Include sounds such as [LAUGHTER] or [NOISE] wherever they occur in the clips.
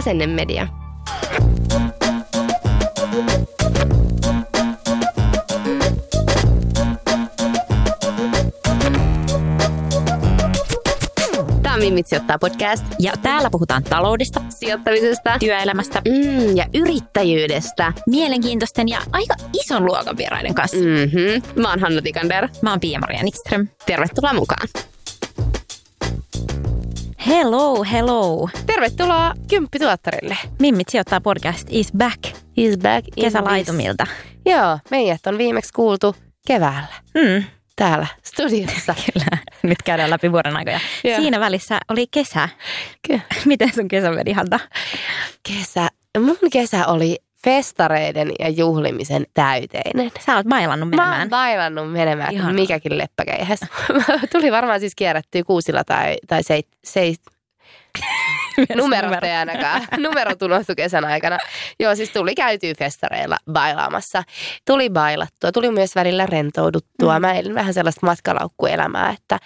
Asennemedia. Tämä on Mimmit sijoittaa podcast Ja täällä puhutaan taloudesta, sijoittamisesta työelämästä, mm, ja yrittäjyydestä. mielenkiintoisten ja aika ison luokan vieraiden kanssa. Mm. Mm-hmm. Mä oon Hanna Tikander. Mä oon Pia-Maria Nikström. Tervetuloa mukaan. Hello, hello. Tervetuloa Kymppituottarille. Mimmit sijoittaa podcast is back He's back kesälaitumilta. this. Joo, meidät on viimeksi kuultu keväällä Mm, täällä studiossa. [LAUGHS] kyllä. Nyt käydään läpi vuoden aikoja. Siinä välissä oli kesä. Ky- Miten sun kesä meni, Hanna? Kesä, mun kesä oli festareiden ja juhlimisen täyteinen. Sä oot bailannut Mä menemään. oon bailannut menemään kuin Ihanaa. mikäkin leppäkeihäs. [LAUGHS] Tuli varmaan siis kierrättyä kuusilla tai, tai seit, seit, numerot ei ainakaan. [LAUGHS] Numerot unohtu kesän aikana. Joo, siis tuli käytyä festareilla bailaamassa. Tuli bailattua, tuli myös välillä rentouduttua. Mm. Mä elin vähän sellaista matkalaukkuelämää, että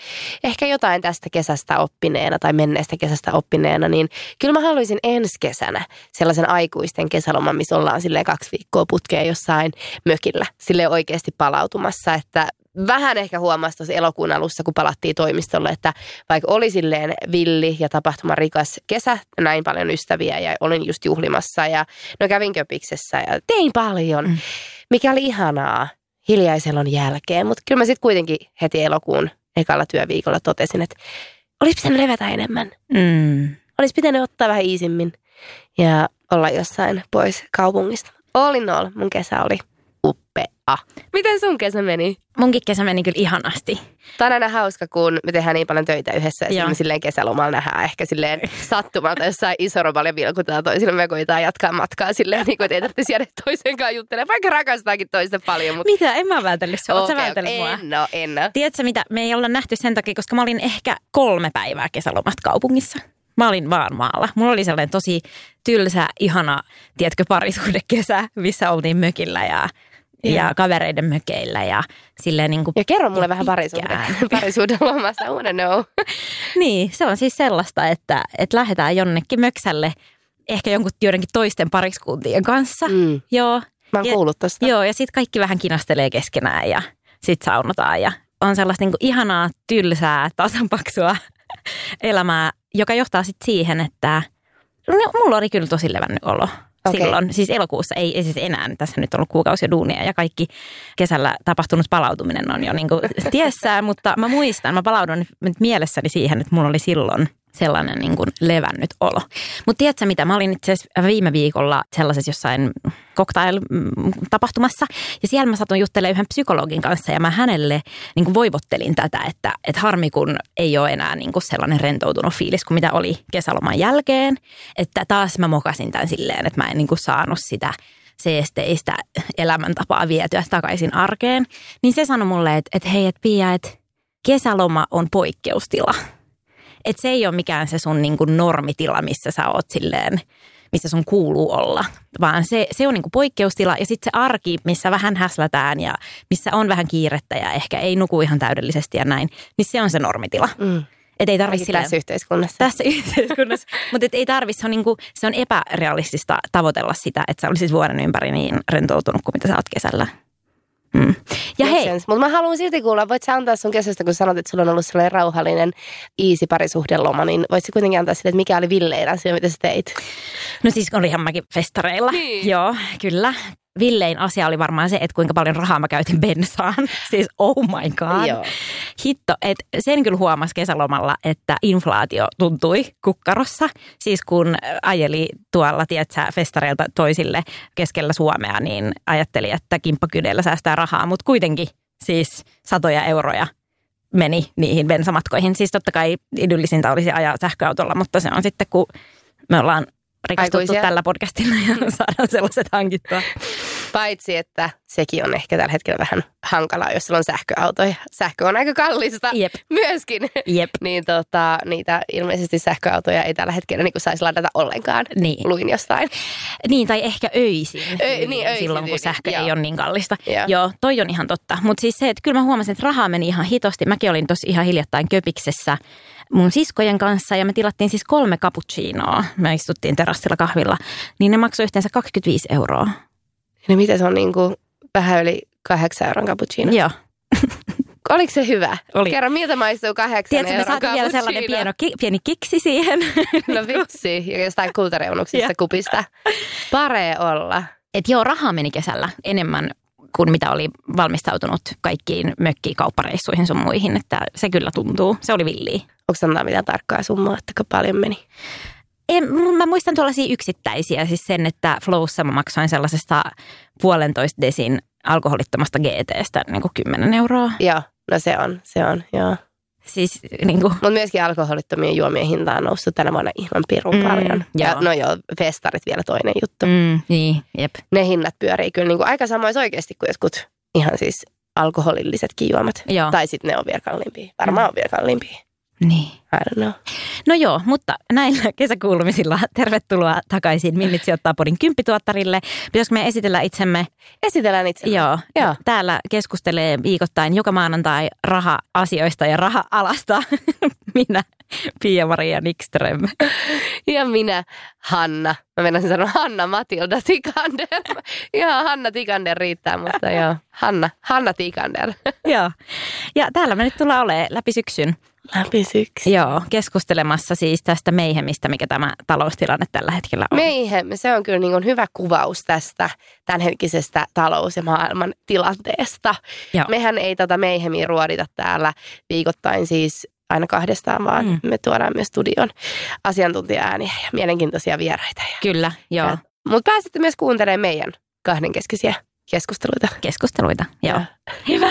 ehkä jotain tästä kesästä oppineena tai menneestä kesästä oppineena, niin kyllä mä haluaisin ensi kesänä sellaisen aikuisten kesäloman, missä ollaan silleen kaksi viikkoa putkeen jossain mökillä, sille oikeasti palautumassa, että vähän ehkä huomasi tuossa elokuun alussa, kun palattiin toimistolle, että vaikka oli silleen villi ja tapahtumarikas kesä, näin paljon ystäviä ja olin just juhlimassa ja no kävin köpiksessä ja tein paljon, Mm. mikä oli ihanaa hiljaiselon jälkeen. Mutta kyllä mä sitten kuitenkin heti elokuun ekalla työviikolla totesin, että olisi pitänyt levätä enemmän. Mm. Olisi pitänyt ottaa vähän iisimmin ja olla jossain pois kaupungista. All in all, mun kesä oli upea. Miten sun kesä meni? Munkin kesä meni kyllä ihanasti. Tämä on aina hauska, kun me tehdään niin paljon töitä yhdessä ja me silleen kesälomalla nähdään ehkä silleen [LAUGHS] sattumalta jossain isoromalla ja vilkutaan toisille. Me koitetaan jatkaa matkaa silleen, niin kuin että ei tarvitse jäädä toisen kanssa juttelemaan, vaikka rakastaakin toista paljon. Mutta Mitä? En mä vältellyt sua. Okei, vältellyt mua? En oo, en oo. Tiedätkö mitä, me ei olla nähty sen takia, koska mä olin ehkä kolme päivää kesälomasta kaupungissa. Mä olin vaan maalla. Mulla oli sellainen tosi tylsä, ihana, tiedätkö, parisuhdekesä, missä oltiin mökillä ja, ja kavereiden mökeillä ja silleen niin kuin Ja kerro mulle vähän parisuhde, pitkään. [LAUGHS] parisuuden lomasta, I know. [LAUGHS] Niin, se on siis sellaista, että, että lähdetään jonnekin möksälle ehkä jonkun joidenkin toisten pariskuntien kanssa. Mm. Joo, Mä oon Ja- kuullut tosta. Joo, ja sitten kaikki vähän kinastelee keskenään ja sitten saunotaan ja on sellaista niinku ihanaa, tylsää, tasanpaksua [LAUGHS] elämää, joka johtaa sitten siihen, että no, mulla oli kyllä tosi levännyt olo Okei. silloin. Siis elokuussa, ei, ei siis enää, tässä nyt on ollut kuukausia duunia ja kaikki kesällä tapahtunut palautuminen on jo niinku [LAUGHS] tiessään, mutta mä muistan, mä palaudun nyt mielessäni siihen, että mulla oli silloin sellainen niin kuin levännyt olo. Mutta tiedätkö mitä, mä olin itse asiassa viime viikolla sellaisessa jossain cocktail-tapahtumassa ja siellä mä satuin juttelemaan yhden psykologin kanssa ja mä hänelle niin kuin voivottelin tätä, että, että harmi kun ei ole enää niin kuin sellainen rentoutunut fiilis kuin mitä oli kesäloman jälkeen. Että taas mä mokasin tämän silleen, että mä en niin kuin saanut sitä seesteistä elämäntapaa vietyä takaisin arkeen. Niin se sanoi mulle, että, että hei, että Pia, että kesäloma on poikkeustila. Että se ei ole mikään se sun niin kuin normitila, missä sä oot silleen, missä sun kuuluu olla, vaan se, se on niin kuin poikkeustila ja sitten se arki, missä vähän häslätään ja missä on vähän kiirettä ja ehkä ei nuku ihan täydellisesti ja näin, niin se on se normitila. Mm. Et ei tarvi silleen, tässä yhteiskunnassa. tässä [LAUGHS] yhteiskunnassa, mutta et ei tarvi, se on, niinku, se on epärealistista tavoitella sitä, että sä olisit vuoden ympäri niin rentoutunut kuin mitä sä oot kesällä. Mm. Ja hei, Mutta mä haluan silti kuulla, voit sä antaa sun kesästä, kun sanot, että sulla on ollut sellainen rauhallinen, easy parisuhdeloma, niin voit sä kuitenkin antaa sille, että mikä oli villein asia, mitä sä teit? no siis olihan mäkin festareilla. Niin. Joo, kyllä. Villein asia oli varmaan se, että kuinka paljon rahaa mä käytin bensaan. [LAUGHS] Siis oh my god. Joo. Hitto, että sen kyllä huomasi kesälomalla, että inflaatio tuntui kukkarossa. Siis kun ajeli tuolla, tiedätkö, festareilta toisille keskellä Suomea, niin ajatteli, että kimppakydellä säästää rahaa, mutta kuitenkin siis satoja euroja meni niihin bensamatkoihin. Siis totta kai idyllisintä olisi ajaa sähköautolla, mutta se on sitten, kun me ollaan rikastuttu Aikuisia. tällä podcastilla ja saadaan sellaiset hankittua. Paitsi, että sekin on ehkä tällä hetkellä vähän hankalaa, jos sulla on sähköautoja. Sähkö on aika kallista Jep. myöskin. Jep. [LAUGHS] niin tota, niitä ilmeisesti sähköautoja ei tällä hetkellä niin saisi ladata ollenkaan. Niin. Luin jostain. Niin, tai ehkä öisin. Ö- niin, öisin Silloin, kun sähkö joo. ei ole niin kallista. Joo. Joo, toi on ihan totta. Mutta siis se, että kyllä mä huomasin, että rahaa meni ihan hitosti. Mäkin olin tosi ihan hiljattain Köpiksessä mun siskojen kanssa ja me tilattiin siis kolme cappuccinoa. Me istuttiin terassilla kahvilla. Niin ne maksoi yhteensä 25 euroa. Niin mitä se on niin kuin vähän yli kahdeksan euron cappuccino? Joo. [LAUGHS] Oliko se hyvä? Oli. Kerro, miltä maistuu kahdeksan Tiedätkö, me saatiin vielä sellainen pieno, ki, pieni kiksi siihen. [LAUGHS] No vitsi, ja jostain kultareunuksista kupista. Paree olla. Et joo, rahaa meni kesällä enemmän kuin mitä oli valmistautunut kaikkiin mökkikauppareissuihin sun muihin. Että se kyllä tuntuu. Se oli villiä. Onko sanotaan mitään tarkkaa summaa, että paljon meni? En, mä muistan tuollaisia yksittäisiä, siis sen, että Flowssa mä maksoin sellaisesta puolentoista desin alkoholittomasta GTstä niin kuin 10 euroa. Joo, no se on, se on, joo. Siis niin kuin, Mutta myöskin alkoholittomien juomien hinta on noussut tänä vuonna ihan pirun Mm, paljon. Ja joo. no joo, festarit vielä toinen juttu. mm, niin, jep. Ne hinnat pyörii kyllä niin kuin aika samoissa oikeasti kuin jotkut ihan siis alkoholillisetkin juomat. Joo. Tai sitten ne on vielä kalliimpia. Varmaan on vielä kalliimpia. Niin. I don't know. No joo, mutta näillä kesäkuulumisilla tervetuloa takaisin Minnit sijoittaa podin kymppituottarille. Pitäisikö me esitellä itsemme? Esitellään itse. Joo. Joo. Täällä keskustelee viikoittain joka maanantai raha-asioista ja raha-alasta. [LAUGHS] Minä, Pia-Maria Nikström. Ja minä, Hanna. Mä menisin sanoa Hanna Matilda Tikander. [LAUGHS] Ihan Hanna Tikander riittää, mutta joo. Hanna, Hanna Tikander. [LAUGHS] Joo. Ja täällä me nyt tullaan olemaan läpi syksyn. Läpi syksy. Joo, keskustelemassa siis tästä meihemistä, mikä tämä taloustilanne tällä hetkellä on. Meihem, se on kyllä niin kuin hyvä kuvaus tästä tämänhetkisestä talous- ja maailman tilanteesta. Joo. Mehän ei tätä meihemiä ruodita täällä viikoittain siis aina kahdestaan, vaan Mm. me tuodaan myös studion asiantuntija-ääniä ja mielenkiintoisia vieraita. Kyllä, joo. Ja, mutta pääsette myös kuuntelemaan meidän kahdenkeskisiä keskusteluita. Keskusteluita, joo. Ja. Hyvä.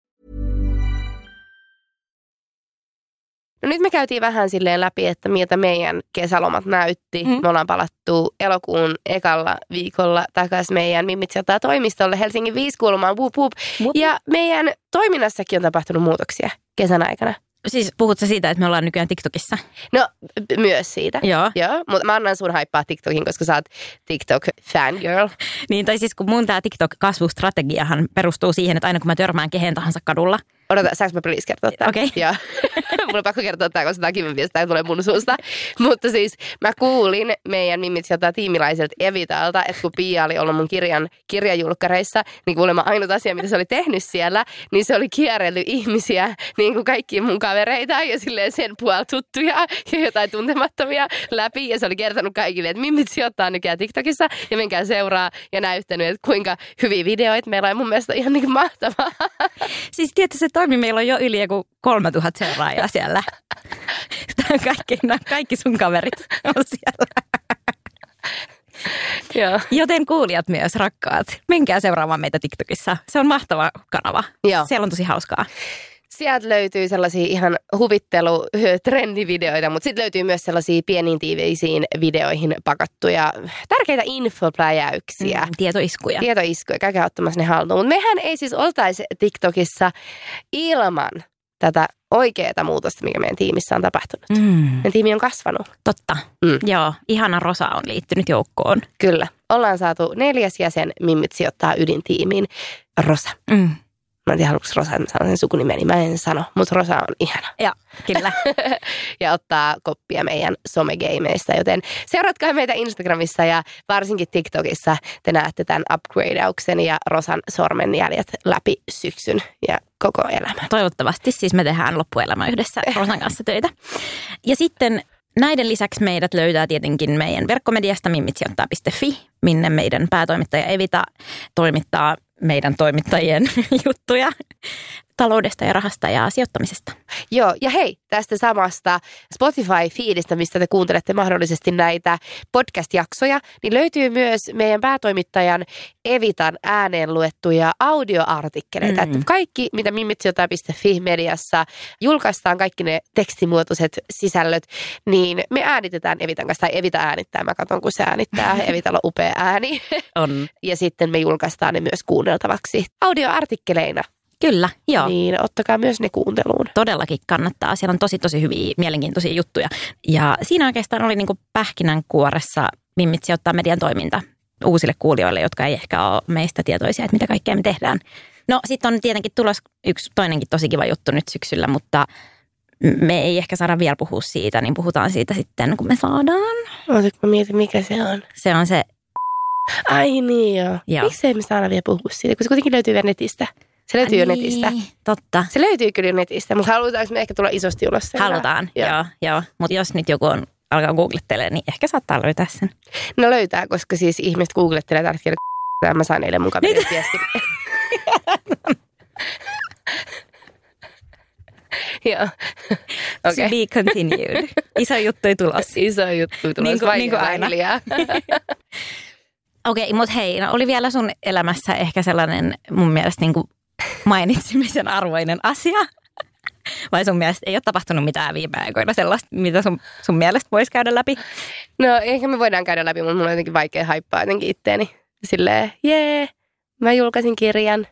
No nyt me käytiin vähän silleen läpi, että miltä meidän kesälomat näytti. Mm. Me ollaan palattu elokuun ekalla viikolla takaisin meidän sijoittaa toimistolle Helsingin viiskulmaan. Wup, wup. Ja meidän toiminnassakin on tapahtunut muutoksia kesän aikana. Siis puhutko siitä, että me ollaan nykyään TikTokissa? No myös siitä. Joo. Joo, mutta mä annan sun haippaa TikTokin, koska sä oot TikTok-fangirl. Niin, tai siis kun mun tämä TikTok-kasvustrategiahan perustuu siihen, että aina kun mä törmään kehen tahansa kadulla, Odota, saanko mä please kertoa tämän? Okei. Joo. [LAUGHS] Mulla on pakko kertoa tämä, koska tämä jos tämä tulee mun suusta. Mutta siis mä kuulin meidän Mimmit sieltä tiimilaiselta Evitalta, että kun Pia oli ollut mun kirjan kirjajulkkareissa, niin kuulemma ainut asia, mitä se oli tehnyt siellä, niin se oli kierrellyt ihmisiä, niin kuin kaikki mun kavereita ja silleen sen puolella tuttuja ja jotain tuntemattomia läpi. Ja se oli kertonut kaikille, että Mimmit sijoittaa nykyään TikTokissa ja menkää seuraa ja näyttänyt, että kuinka hyviä videoita meillä on mun mielestä ihan niin mahtavaa. Siis tietysti se toimi, meillä on jo yli joku 3000 seuraajaa siellä. Tämä kaikki, nämä kaikki sun kaverit on siellä. Joo. Joten kuulijat myös, rakkaat, menkää seuraamaan meitä TikTokissa. Se on mahtava kanava. Joo. Siellä on tosi hauskaa. Sieltä löytyy sellaisia ihan huvittelu [LAUGHS] trendivideoita, mutta sitten löytyy myös sellaisia pieniin tiiveisiin videoihin pakattuja tärkeitä infopläjäyksiä. Mm, tietoiskuja. Tietoiskuja, käykää ottamassa ne haltuun. Mutta mehän ei siis oltaisi TikTokissa ilman tätä oikeaa muutosta, mikä meidän tiimissä on tapahtunut. Mm. Mm, Meidän tiimi on kasvanut. totta. Mm. Joo, ihana Rosa on liittynyt joukkoon. Kyllä. Ollaan saatu neljäs jäsen Mimmit sijoittaa ydintiimiin. Rosa. Mm. Mä en tiedä, haluatko Rosa, että mä sanon sen sukunimeni. Mä en sano, mutta Rosa on ihana. Ja kyllä. [LAUGHS] ja ottaa koppia meidän somegeimeistä. Joten seuratkaa meitä Instagramissa ja varsinkin TikTokissa. Te näette tämän upgradeauksen ja Rosan sormenjäljet läpi syksyn ja koko elämän. Toivottavasti siis me tehdään loppuelämä yhdessä Rosan kanssa töitä. Ja sitten näiden lisäksi meidät löytää tietenkin meidän verkkomediasta mimmitsijoittaa.fi, minne meidän päätoimittaja Evita toimittaa meidän toimittajien [LAUGHS] juttuja taloudesta ja rahasta ja sijoittamisesta. Joo, ja hei, tästä samasta Spotify-fiidistä, mistä te kuuntelette mahdollisesti näitä podcast-jaksoja, niin löytyy myös meidän päätoimittajan Evitan ääneen luettuja audioartikkeleita. Mm. Mm. Kaikki, mitä mimmitsiota.fi-mediassa julkaistaan, kaikki ne tekstimuotoiset sisällöt, niin me äänitetään Evitan kanssa, tai Evita äänittää, mä katson kun se äänittää, [LAUGHS] Evitalla on upea ääni. On. [LAUGHS] Ja sitten me julkaistaan ne myös kuunneltavaksi audioartikkeleina, Kyllä, joo. Niin. niin ottakaa myös ne kuunteluun. Todellakin kannattaa. Siellä on tosi tosi hyviä, mielenkiintoisia juttuja. Ja siinä oikeastaan oli niinku pähkinänkuoressa Mimmit sijoittaa median toiminta uusille kuulijoille, jotka ei ehkä ole meistä tietoisia, että mitä kaikkea me tehdään. No sitten on tietenkin tulos yksi toinenkin tosi kiva juttu nyt syksyllä, mutta me ei ehkä saada vielä puhua siitä, niin puhutaan siitä sitten, kun me saadaan. Oletko mä mietin, mikä se on? Se on se, Ai niin joo. Joo. Miksei me saada vielä puhua siitä, kun se kuitenkin löytyy vielä netistä. Se löytyy jo Niin, netistä. Totta. Se löytyy kyllä jo netistä, mutta halutaanko me ehkä tulla isosti ulos sen? Halutaan, joo, joo. joo. Mutta jos nyt joku on, alkaa googlettelemaan, niin ehkä saattaa löytää sen. No löytää, koska siis ihmiset googlettelee tällä hetkellä mä sain eilen mun kaverin viesti. [LAUGHS] Joo. To Okei. be continued. Iso juttu ei tulossa. [LAUGHS] Iso juttu tulossa Niin kuin- niin kuin aina. [LAUGHS] Okei, okay, mutta hei, no oli vielä sun elämässä ehkä sellainen mun mielestä niin kuin mainitsemisen arvoinen asia. Vai sun mielestä ei ole tapahtunut mitään viime aikoina sellaista, mitä sun, sun mielestä voisi käydä läpi? No ehkä me voidaan käydä läpi, mutta mulla on jotenkin vaikea haippaa jotenkin itteeni. Silleen, jee, mä julkaisin kirjan.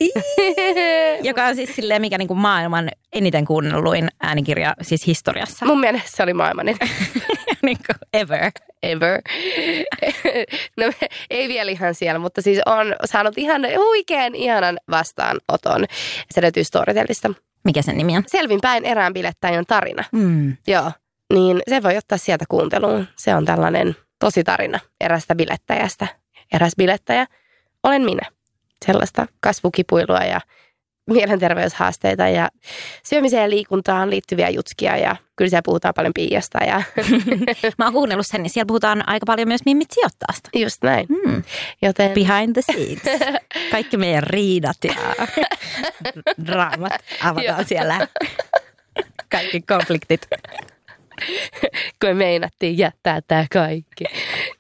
[LAUGHS] Joka on siis silleen, mikä niin kuin maailman eniten kuunnelluin äänikirja siis historiassa. Mun mielestä se oli maailmanen. [LAUGHS] niin ever. ever. [LAUGHS] no ei vielä ihan siellä, mutta siis on saanut ihan huikean ihanan vastaanoton. Se löytyy Storytellista. Mikä sen nimi on? Selvinpäin erään bilettäjän tarina. Mm. Joo. Niin se voi ottaa sieltä kuunteluun. Se on tällainen tosi tarina erästä bilettäjästä. Eräs bilettäjä olen minä. Sellaista kasvukipuilua ja mielenterveyshaasteita ja syömiseen ja liikuntaan liittyviä jutskia ja kyllä siellä puhutaan paljon piiasta ja [LAUGHS] Mä oon kuunnellut sen, niin siellä puhutaan aika paljon myös Mimmit sijoittaasta. just näin. Mm. Joten Behind the scenes. [LAUGHS] Kaikki meidän riidat ja [LAUGHS] draamat avataan siellä. Kaikki konfliktit. [LAUGHS] kun me meinattiin jättää tämä kaikki.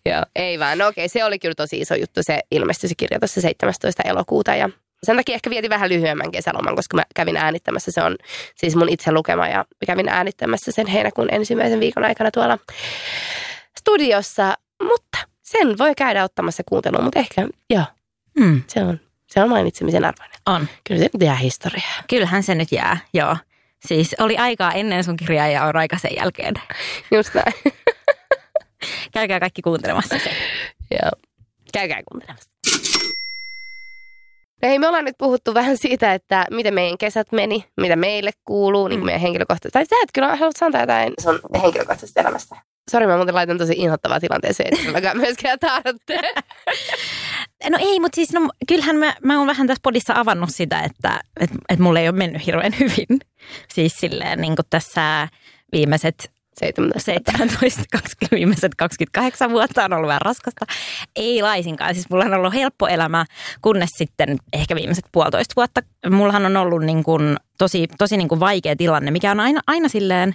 Joo, ei vaan. No okei, se oli kyllä tosi iso juttu. Se ilmestyi se kirja tuossa 17. elokuuta ja sen takia ehkä vietin vähän lyhyemmän kesäloman, koska mä kävin äänittämässä. Se on siis mun itse lukema ja kävin äänittämässä sen heinäkuun ensimmäisen viikon aikana tuolla studiossa. Mutta sen voi käydä ottamassa kuunteluun, mutta ehkä joo, Mm, se on, se on mainitsemisen arvoinen. on. Kyllä se nyt jää historiaa. Kyllähän se nyt jää, joo. Siis oli aikaa ennen sun kirjaa ja on aika sen jälkeen. Just näin. [LAUGHS] Käykää kaikki kuuntelemassa se. joo. Käykää kuuntelemassa. No hei, me ollaan nyt puhuttu vähän siitä, että miten meidän kesät meni, mitä meille kuuluu, niin kuin meidän henkilökohtaisesti. Tai sä et kyllä haluat sanoa jotain sun henkilökohtaisesta elämästä. Sori, mä muuten laitan tosi inhottavaa tilanteeseen, että kylläkään [LAUGHS] myöskään tarvitse. [LAUGHS] No ei, mutta siis no, kyllähän mä, mä oon vähän tässä podissa avannut sitä, että et, et mulla ei ole mennyt hirveän hyvin. Siis silleen niin tässä viimeiset 17. 17, 20, viimeiset 28 vuotta on ollut vähän raskasta. Ei laisinkaan. Siis mulla on ollut helppo elämä, kunnes sitten ehkä viimeiset puolitoista vuotta. Mullahan on ollut niin kuin tosi, tosi niin kuin vaikea tilanne, mikä on aina, aina silleen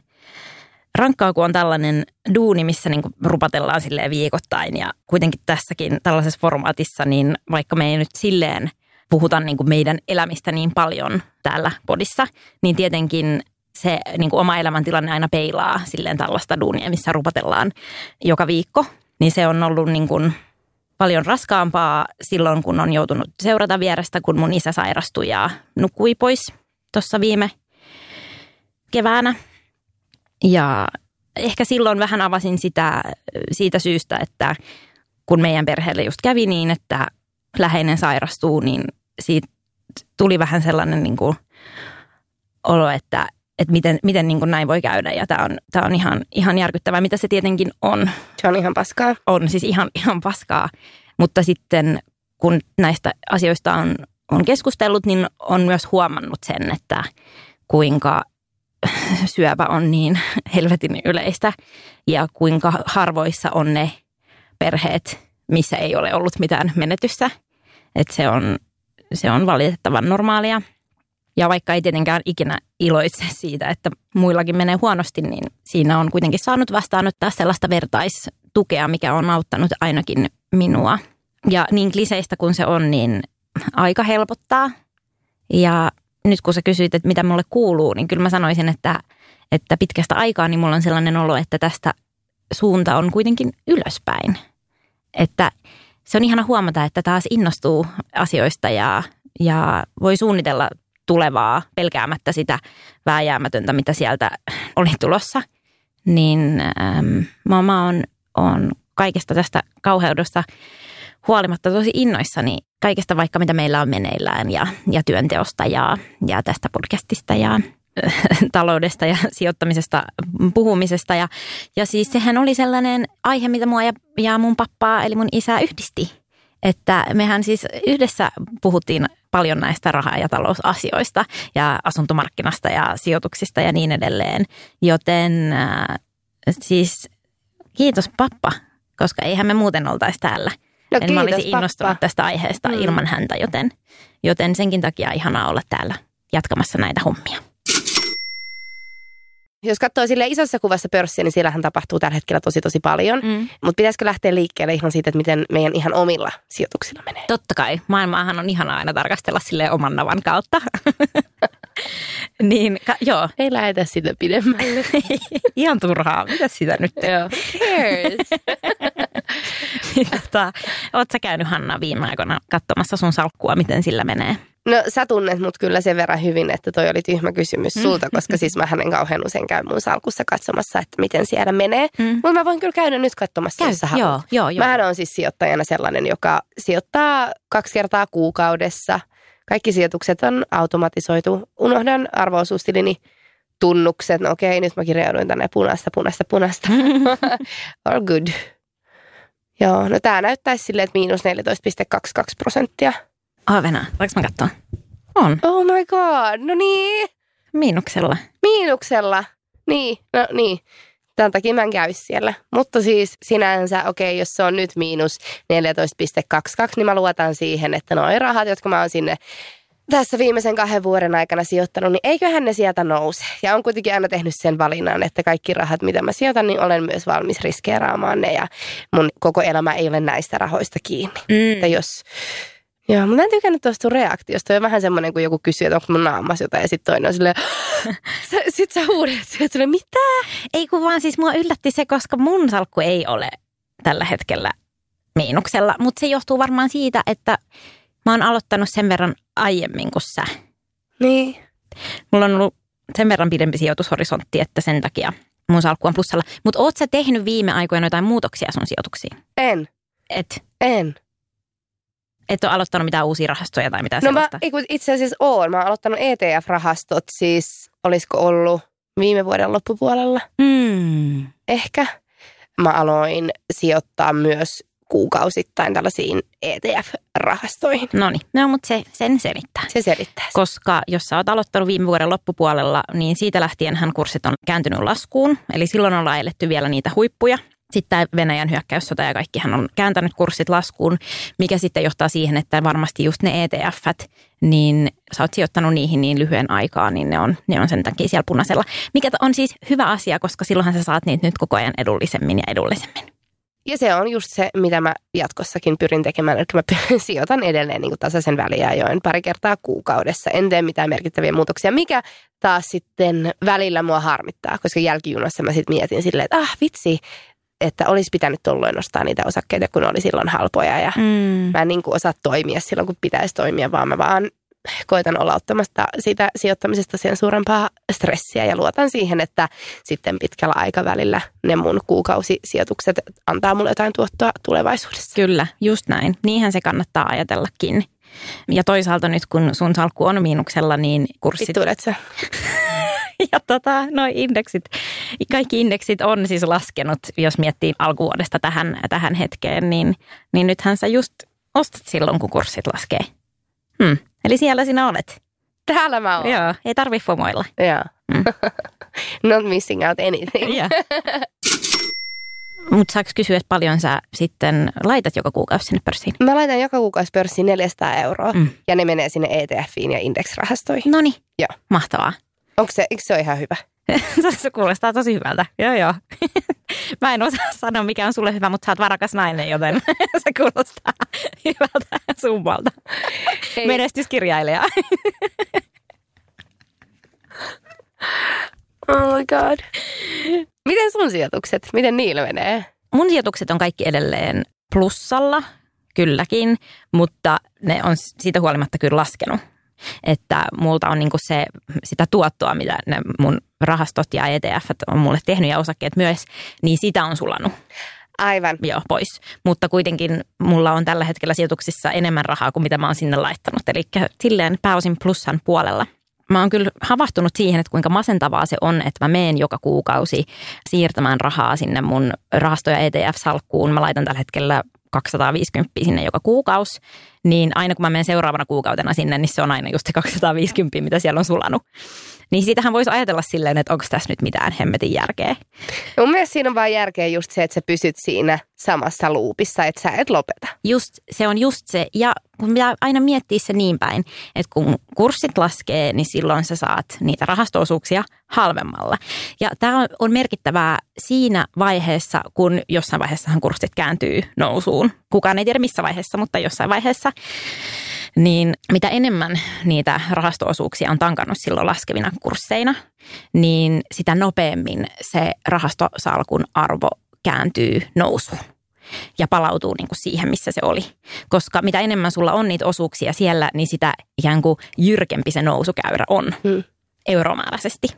rankkaa, kun on tällainen duuni, missä niin rupatellaan silleen viikoittain. Ja kuitenkin tässäkin tällaisessa formaatissa, niin vaikka me ei nyt silleen puhuta niin kuin meidän elämistä niin paljon täällä podissa, niin tietenkin se niin kuin oma elämäntilanne aina peilaa silleen tällaista duunia, missä rupatellaan joka viikko. Niin se on ollut niin kuin paljon raskaampaa silloin, kun on joutunut seurata vierestä, kun mun isä sairastui ja nukkui pois tuossa viime keväänä. Ja ehkä silloin vähän avasin sitä siitä syystä, että kun meidän perheelle just kävi niin, että läheinen sairastuu, niin siitä tuli vähän sellainen niin kuin olo, että, että miten, miten niin kuin näin voi käydä. Ja tämä on, tämä on ihan, ihan järkyttävää, mitä se tietenkin on. Se on ihan paskaa. On siis ihan, ihan paskaa. Mutta sitten kun näistä asioista on, on keskustellut, niin on myös huomannut sen, että kuinka syöpä on niin helvetin yleistä ja kuinka harvoissa on ne perheet, missä ei ole ollut mitään menetystä. Että se on, se on valitettavan normaalia. Ja vaikka ei tietenkään ikinä iloitse siitä, että muillakin menee huonosti, niin siinä on kuitenkin saanut vastaanottaa sellaista vertaistukea, mikä on auttanut ainakin minua. Ja niin kliseistä kuin se on, niin aika helpottaa. Ja nyt kun sä kysyit, että mitä mulle kuuluu, niin kyllä mä sanoisin, että, että pitkästä aikaa niin mulla on sellainen olo, että tästä suunta on kuitenkin ylöspäin. Että se on ihana huomata, että taas innostuu asioista ja, ja voi suunnitella tulevaa pelkäämättä sitä vääjäämätöntä, mitä sieltä oli tulossa. Niin ähm, mä oon, on kaikesta tästä kauheudesta huolimatta tosi innoissani kaikesta vaikka mitä meillä on meneillään ja, ja työnteosta ja, ja tästä podcastista ja [LAUGHS] taloudesta ja sijoittamisesta puhumisesta. Ja, ja siis sehän oli sellainen aihe, mitä mua ja, ja mun pappaa eli mun isä yhdisti. Että mehän siis yhdessä puhuttiin paljon näistä raha- ja talousasioista ja asuntomarkkinasta ja sijoituksista ja niin edelleen. Joten äh, siis kiitos pappa, koska eihän me muuten oltaisi täällä. No, en mä olisi kiitos, innostunut pappa. tästä aiheesta mm. ilman häntä, joten, joten senkin takia ihanaa olla täällä jatkamassa näitä hommia. Jos katsoo sille isossa kuvassa pörssiä, niin siellähän tapahtuu tällä hetkellä tosi tosi paljon. Mm. Mutta pitäisikö lähteä liikkeelle ihan siitä, että miten meidän ihan omilla sijoituksilla menee? Totta kai, maailmaahan on ihanaa aina tarkastella sille oman navan kautta. [LAUGHS] niin, ka- joo, Ei lähetä sitä pidemmälle. [LAUGHS] ihan turhaa. Mitä sitä nyt? Joo. [LAUGHS] [LAUGHS] Tota, Oot sä käynyt Hanna viime aikoina katsomassa sun salkkua, miten sillä menee? No sä tunnet mut kyllä sen verran hyvin, että toi oli tyhmä kysymys sulta, koska siis mä hänen kauhean usein käyn mun salkussa katsomassa, että miten siellä menee. Mm. Mutta mä voin kyllä käydä nyt katsomassa, Käy, jos sä haluat. joo, joo, joo. Mähän on siis sijoittajana sellainen, joka sijoittaa kaksi kertaa kuukaudessa. Kaikki sijoitukset on automatisoitu. Unohdan arvoosuustilini tunnukset. No okei, nyt mä kirjauduin tänne punaista, punaista, punaista. [LAUGHS] All good. Joo, no tää näyttäisi silleen, että miinus 14,22 prosenttia. Aavena, voinko mä katsoa? On, Oh my god, no niin. miinuksella. Miinuksella. Niin, no niin. Tämän takia mä en käy siellä. Mutta siis sinänsä, okei, okay, jos se on nyt miinus 14,22, niin mä luotan siihen, että noi rahat, jotka mä oon sinne tässä viimeisen kahden vuoden aikana sijoittanut, niin eiköhän ne sieltä nouse. Ja on kuitenkin aina tehnyt sen valinnan, että kaikki rahat, mitä mä sijoitan, niin olen myös valmis riskeeraamaan ne. Ja mun koko elämä ei ole näistä rahoista kiinni. Että Mm. jos... Joo, mutta mä en tykännyt tuosta reaktiosta. Toi on vähän semmoinen, kun joku kysyy, että onko mun naamassa jotain, ja sitten toinen on silleen, Sä- sit sä huudat sieltä silleen, mitä? Ei kun vaan siis mua yllätti se, koska mun salkku ei ole tällä hetkellä miinuksella. Mutta se johtuu varmaan siitä, että mä oon aloittanut sen verran aiemmin kuin sä. Niin. Mulla on ollut sen verran pidempi sijoitushorisontti, että sen takia mun salkku on plussalla. Mutta oot sä tehnyt viime aikoina jotain muutoksia sun sijoituksiin? En, Et, en. Et ole aloittanut mitään uusia rahastoja tai mitään No sellaista? kun itse asiassa oon. Mä oon aloittanut ETF-rahastot siis, olisiko ollut viime vuoden loppupuolella Mm. ehkä. Mä aloin sijoittaa myös kuukausittain tällaisiin ETF-rahastoihin. No niin, no, mutta se, sen selittää. Se selittää. Koska jos sä oot aloittanut viime vuoden loppupuolella, niin siitä lähtien hän kurssit on kääntynyt laskuun. Eli silloin ollaan eletty vielä niitä huippuja. Sitten tämä Venäjän hyökkäyssota ja kaikkihan on kääntänyt kurssit laskuun, mikä sitten johtaa siihen, että varmasti just ne ETFt, niin sä oot sijoittanut niihin niin lyhyen aikaa, niin ne on, ne on sen takia siellä punaisella. Mikä on siis hyvä asia, koska silloinhan sä saat niitä nyt koko ajan edullisemmin ja edullisemmin. Ja se on just se, mitä mä jatkossakin pyrin tekemään. Eli mä [LAUGHS] sijoitan edelleen niin tasaisen väliajoin pari kertaa kuukaudessa. En tee mitään merkittäviä muutoksia, mikä taas sitten välillä mua harmittaa, koska jälkijunassa mä sitten mietin silleen, että ah vitsi, että olisi pitänyt tolloin nostaa niitä osakkeita, kun ne oli silloin halpoja. Ja Mm. mä en niin kuin osaa toimia silloin, kun pitäisi toimia, vaan mä vaan koitan olla ottamasta siitä sijoittamisesta sen suurempaa stressiä ja luotan siihen, että sitten pitkällä aikavälillä ne mun kuukausisijoitukset antaa mulle jotain tuottoa tulevaisuudessa. Kyllä, just näin. Niinhän se kannattaa ajatellakin. Ja toisaalta nyt kun sun salkku on miinuksella, niin kurssit Vittuudet sä? [LAUGHS] ja tota, noi indeksit, kaikki indeksit on siis laskenut, jos miettii alkuvuodesta tähän, tähän hetkeen, niin, niin nythän sä just ostat silloin, kun kurssit laskee. Hmm. Eli siellä sinä olet. Täällä mä oon. Joo, ei tarvi fomoilla. Joo. Mm. [LAUGHS] Not missing out anything. Joo. [LAUGHS] Mutta saaks kysyä, että paljon sä sitten laitat joka kuukausi sinne pörssiin? Mä laitan joka kuukausi pörssiin 400 euroa Mm. ja ne menee sinne ETFiin ja indeksrahastoihin. No niin, Joo. mahtavaa. Onko se, eikö se ole ihan hyvä? [LAUGHS] se kuulostaa tosi hyvältä. Joo, joo. [LAUGHS] Mä en osaa sanoa, mikä on sulle hyvä, mutta sä oot varakas nainen, joten [LAUGHS] se kuulostaa hyvältä summalta. Ei. Menestyskirjailija. Oh my god. Miten sun sijoitukset? Miten niillä menee? Mun sijoitukset on kaikki edelleen plussalla, kylläkin, mutta ne on siitä huolimatta kyllä laskenut. Että multa on niinku se, sitä tuottoa, mitä ne mun rahastot ja ETF on mulle tehnyt ja osakkeet myös, niin sitä on sulanut Aivan. jo pois. Mutta kuitenkin mulla on tällä hetkellä sijoituksissa enemmän rahaa kuin mitä mä oon sinne laittanut. Eli silleen pääosin plussan puolella. Mä oon kyllä havahtunut siihen, että kuinka masentavaa se on, että mä meen joka kuukausi siirtämään rahaa sinne mun rahasto- ja ETF-salkkuun. Mä laitan tällä hetkellä 250 sinne joka kuukausi, niin aina kun mä menen seuraavana kuukautena sinne, niin se on aina just se 250, mitä siellä on sulanut. Niin siitähän voisi ajatella silleen, että onko tässä nyt mitään hemmetin järkeä. Mun mielestä siinä on vaan järkeä just se, että sä pysyt siinä samassa luupissa, että sä et lopeta. Just, se on just se. Ja kun pitää aina miettiä se niin päin, että kun kurssit laskee, niin silloin sä saat niitä rahastoosuuksia halvemmalla. Ja tämä on, merkittävää siinä vaiheessa, kun jossain vaiheessahan kurssit kääntyy nousuun. Kukaan ei tiedä missä vaiheessa, mutta jossain vaiheessa. Niin mitä enemmän niitä rahastoosuuksia on tankannut silloin laskevina kursseina, niin sitä nopeammin se rahastosalkun arvo kääntyy nousuun ja palautuu niin kuin siihen, missä se oli. Koska mitä enemmän sulla on niitä osuuksia siellä, niin sitä ikään kuin jyrkempi se nousukäyrä on Hmm. euromääräisesti.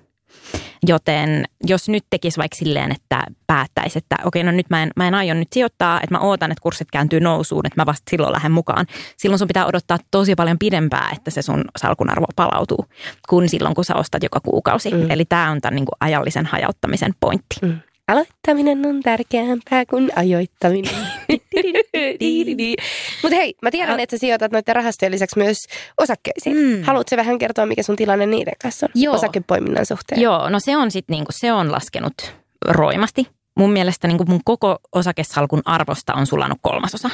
Joten jos nyt tekisi vaikka silleen, että päättäisi, että okei, no nyt mä en, mä en aio nyt sijoittaa, että mä ootan, että kurssit kääntyy nousuun, että mä vasta silloin lähden mukaan. Silloin sun pitää odottaa tosi paljon pidempää, että se sun salkun arvo palautuu, kuin silloin, kun sä ostat joka kuukausi. Mm. Eli tämä on tämän niin kuin ajallisen hajauttamisen pointti. Mm. Aloittaminen on tärkeämpää kuin ajoittaminen. [LAUGHS] Mutta hei, mä tiedän, että sä sijoitat noiden rahastojen lisäksi myös osakkeisiin. Mm. Haluatko vähän kertoa, mikä sun tilanne niiden kanssa on Joo. osakepoiminnan suhteen? Joo, no se on sitten niinku, se on laskenut roimasti. Mun mielestä niinku mun koko osakesalkun arvosta on sulanut kolmasosa.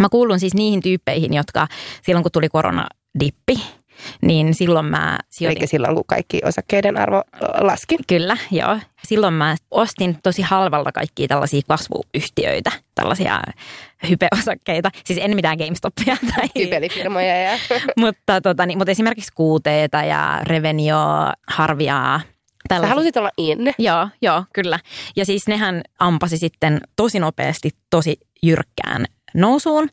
Mä kuulun siis niihin tyyppeihin, jotka silloin kun tuli koronadippi, niin silloin mä sijoitin... Eli silloin, kun kaikki osakkeiden arvo laski. Kyllä, joo. Silloin mä ostin tosi halvalla kaikkia tällaisia kasvuyhtiöitä, tällaisia hypeosakkeita. Siis en mitään GameStopia [LAUGHS] tai... Kybelifirmoja ja... [LAUGHS] mutta, tota, niin, mutta esimerkiksi QTtä ja Revenio, Harviaa. Sä tällaisia. halusit olla in. Joo, joo, kyllä. Ja siis nehän ampasi sitten tosi nopeasti, tosi jyrkkään nousuun.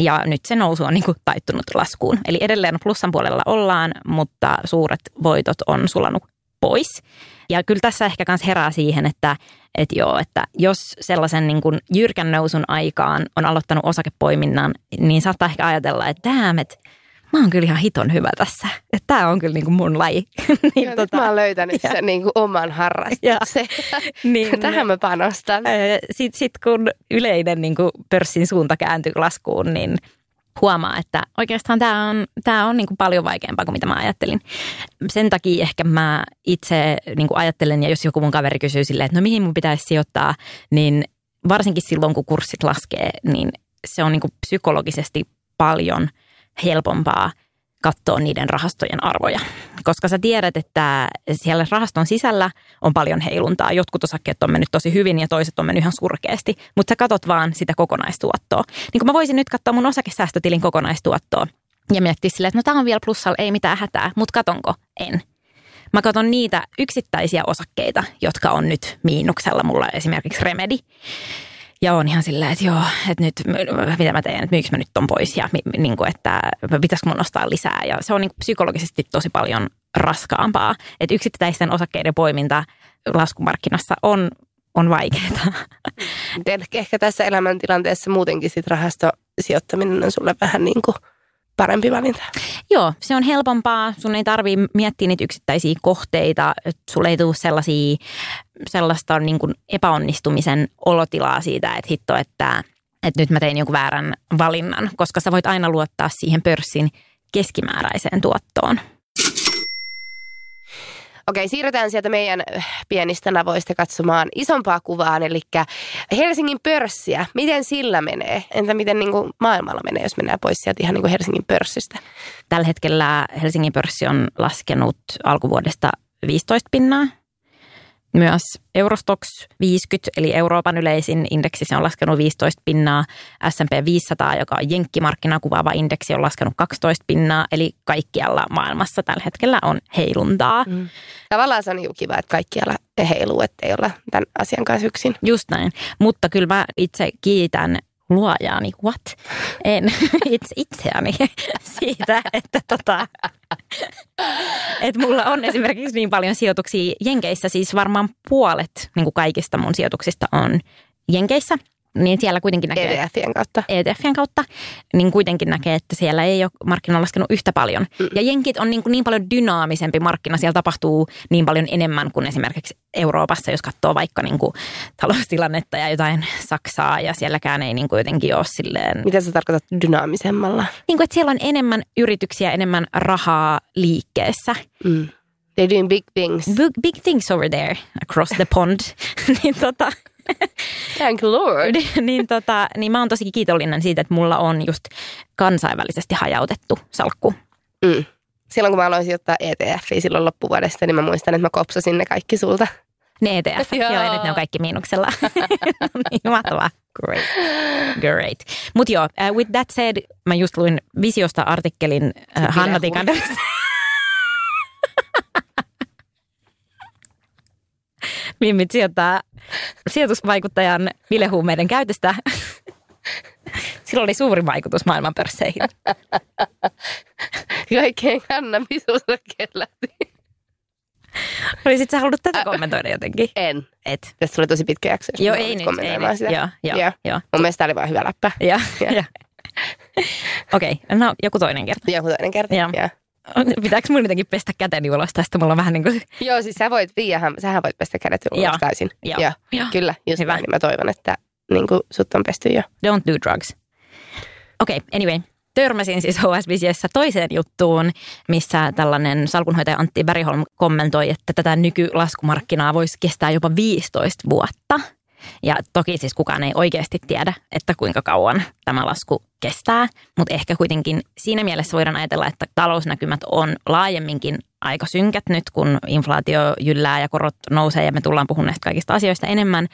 Ja nyt se nousu on niin kuin taittunut laskuun. Eli edelleen plussan puolella ollaan, mutta suuret voitot on sulanut pois. Ja kyllä tässä ehkä myös herää siihen, että, että joo, että jos sellaisen niin kuin jyrkän nousun aikaan on aloittanut osakepoiminnan, niin saattaa ehkä ajatella, että damn, että mä oon kyllä ihan hiton hyvä tässä. Että tää on kyllä niin kuin mun laji. [LAUGHS] niin, ja tota, mä oon löytänyt [LAUGHS] sen niin kuin oman harrastuksen. [LAUGHS] niin, Tähän mä panostan. Sitten sit kun yleinen niin kuin pörssin suunta kääntyy laskuun, niin huomaa, että oikeastaan tämä on, tää on niin kuin paljon vaikeampaa kuin mitä mä ajattelin. Sen takia ehkä mä itse niin kuin ajattelen, ja jos joku mun kaveri kysyy silleen, että no mihin mun pitäisi sijoittaa, niin varsinkin silloin kun kurssit laskee, niin se on niin kuin psykologisesti paljon – helpompaa katsoa niiden rahastojen arvoja. Koska sä tiedät, että siellä rahaston sisällä on paljon heiluntaa. Jotkut osakkeet on mennyt tosi hyvin ja toiset on mennyt ihan surkeasti, mutta sä katot vaan sitä kokonaistuottoa. Niin kun mä voisin nyt katsoa mun osakesäästötilin kokonaistuottoa ja miettiä silleen, että no tää on vielä plussalla, ei mitään hätää, mutta katonko? En. Mä katson niitä yksittäisiä osakkeita, jotka on nyt miinuksella mulla esimerkiksi Remedi. Ja on ihan silleen, että joo, että nyt mitä mä teen, että myykö mä nyt ton pois ja niin kuin, että pitäisikö mun nostaa lisää. Ja se on niin psykologisesti tosi paljon raskaampaa. Että yksittäisten osakkeiden poiminta laskumarkkinassa on, on vaikeaa. Ehkä tässä elämäntilanteessa muutenkin sit rahastosijoittaminen on sulle vähän niin kuin – parempi valinta. Joo, se on helpompaa. Sun ei tarvii miettiä niitä yksittäisiä kohteita. Sulle ei tule sellaisia, sellaista niin kuin epäonnistumisen olotilaa siitä, että hitto, että, että nyt mä tein jonkun väärän valinnan, koska sä voit aina luottaa siihen pörssin keskimääräiseen tuottoon. Okei, siirrytään sieltä meidän äh, pienistä navoista katsomaan isompaa kuvaan, eli Helsingin pörssiä. Miten sillä menee? Entä miten niin kuin maailmalla menee, jos mennään pois sieltä ihan niin kuin Helsingin pörssistä? Tällä hetkellä Helsingin pörssi on laskenut alkuvuodesta 15 pinnaa myös Eurostox 50, eli Euroopan yleisin indeksi, se on laskenut 15 pinnaa. S&P 500, joka on jenkkimarkkinaa kuvaava indeksi, on laskenut 12 pinnaa. Eli kaikkialla maailmassa tällä hetkellä on heiluntaa. Mm. Tavallaan se on niin kiva, että kaikkialla heiluu, ettei olla tämän asian kanssa yksin. Just näin. Mutta kyllä mä itse kiitän luojaani, what? En [LAUGHS] itse itseäni [LAUGHS] siitä, että tota, että mulla on esimerkiksi niin paljon sijoituksia Jenkeissä, siis varmaan puolet niin kuin kaikista mun sijoituksista on Jenkeissä – niin siellä kuitenkin näkee... ETFien kautta. ETFien kautta, niin kuitenkin näkee, että siellä ei ole markkina laskenut yhtä paljon. Mm. Ja jenkit on niin, kuin niin paljon dynaamisempi markkina, siellä tapahtuu niin paljon enemmän kuin esimerkiksi Euroopassa, jos katsoo vaikka niin kuin taloustilannetta ja jotain Saksaa, ja sielläkään ei niin kuin jotenkin ole silleen... Mitä sä tarkoitat dynaamisemmalla? Niin kuin, että siellä on enemmän yrityksiä, enemmän rahaa liikkeessä. Mm. They're doing big things. Big, big things over there, across the pond. [LAUGHS] niin tota, [LAUGHS] Thank Lord. [LAUGHS] niin, tota, niin mä oon tosi kiitollinen siitä, että mulla on just kansainvälisesti hajautettu salkku. Mm. Silloin kun mä aloin sijoittaa ETFiä silloin loppuvuodesta, niin mä muistan, että mä kopsasin ne kaikki sulta. Ne ETF, [LAUGHS] joo. joo, nyt ne on kaikki miinuksella. niin, mahtavaa. Great. Great. Mutta joo, uh, with that said, mä just luin Visiosta artikkelin uh, Hanna Tikanderista. Mimmit sijoittaa sijoitusvaikuttajan bilehuumeiden käytöstä. Sillä oli suuri vaikutus maailman pörsseihin. Kaikkein kannabisuussa kelläti. Olisit sä halunnut tätä kommentoida jotenkin? En. Et. Tästä tuli tosi pitkä jakso. Joo, ei nyt. Ei nyt. Sitä. Joo, joo, joo. joo. Mun mielestä tämä oli vaan hyvä läppä. Joo, joo. Okei, okay. no joku toinen kerta. Joku toinen kerta, joo. joo. Pitääkö mun jotenkin pestä käteni ulos tästä? Mulla on vähän niin kuin... Joo, siis sä voit, Viiahan, sähän voit pestä kädet ulos Joo. täysin. Joo. Joo. Joo. Kyllä, just Hyvä. näin. Niin mä toivon, että niin kuin sut on pesty jo. Don't do drugs. Okei, okay, anyway. Törmäsin siis HSBCssä toiseen juttuun, missä tällainen salkunhoitaja Antti Bergholm kommentoi, että tätä nykylaskumarkkinaa voisi kestää jopa 15 vuotta – ja toki siis kukaan ei oikeasti tiedä, että kuinka kauan tämä lasku kestää, mutta ehkä kuitenkin siinä mielessä voidaan ajatella, että talousnäkymät on laajemminkin aika synkät nyt, kun inflaatio jyllää ja korot nousee ja me tullaan puhumaan näistä kaikista asioista enemmän,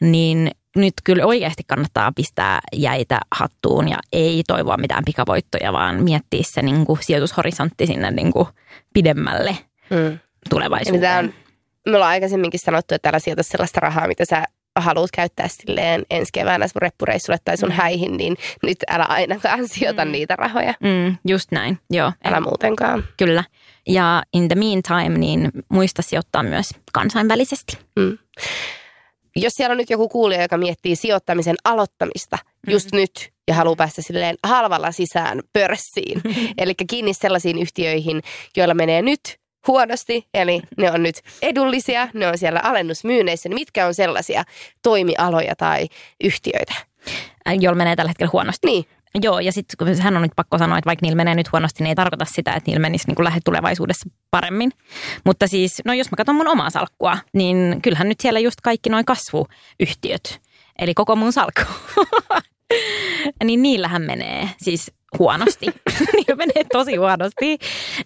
niin nyt kyllä oikeasti kannattaa pistää jäitä hattuun ja ei toivoa mitään pikavoittoja, vaan miettiä se niin kuin sijoitushorisontti sinne niin kuin pidemmälle mm. tulevaisuuteen. On, me ollaan aikaisemminkin sanottu, että älä sijoita sellaista rahaa, mitä sä haluat käyttää silleen ensi keväänä sun reppureissulle tai sun mm. häihin, niin nyt älä ainakaan [LAUGHS] sijoita mm. niitä rahoja. Mm, just näin, joo. Älä muutenkaan. Kyllä. Ja in the meantime, niin muista sijoittaa myös kansainvälisesti. Mm. Jos siellä on nyt joku kuulija, joka miettii sijoittamisen aloittamista just mm. nyt ja haluaa päästä silleen halvalla sisään pörssiin, [LAUGHS] eli kiinni sellaisiin yhtiöihin, joilla menee nyt huonosti, eli ne on nyt edullisia, ne on siellä alennusmyyneissä, niin mitkä on sellaisia toimialoja tai yhtiöitä? Äh, joilla menee tällä hetkellä huonosti. Niin. Joo, ja sitten kun hän on nyt pakko sanoa, että vaikka niillä menee nyt huonosti, niin ei tarkoita sitä, että niillä menisi niin lähitulevaisuudessa paremmin. Mutta siis, no jos mä katson mun omaa salkkua, niin kyllähän nyt siellä just kaikki noin kasvuyhtiöt, eli koko mun salkku, [LAUGHS] [LAUGHS] niin niillähän menee siis huonosti. [LAUGHS] Niillä menee tosi huonosti.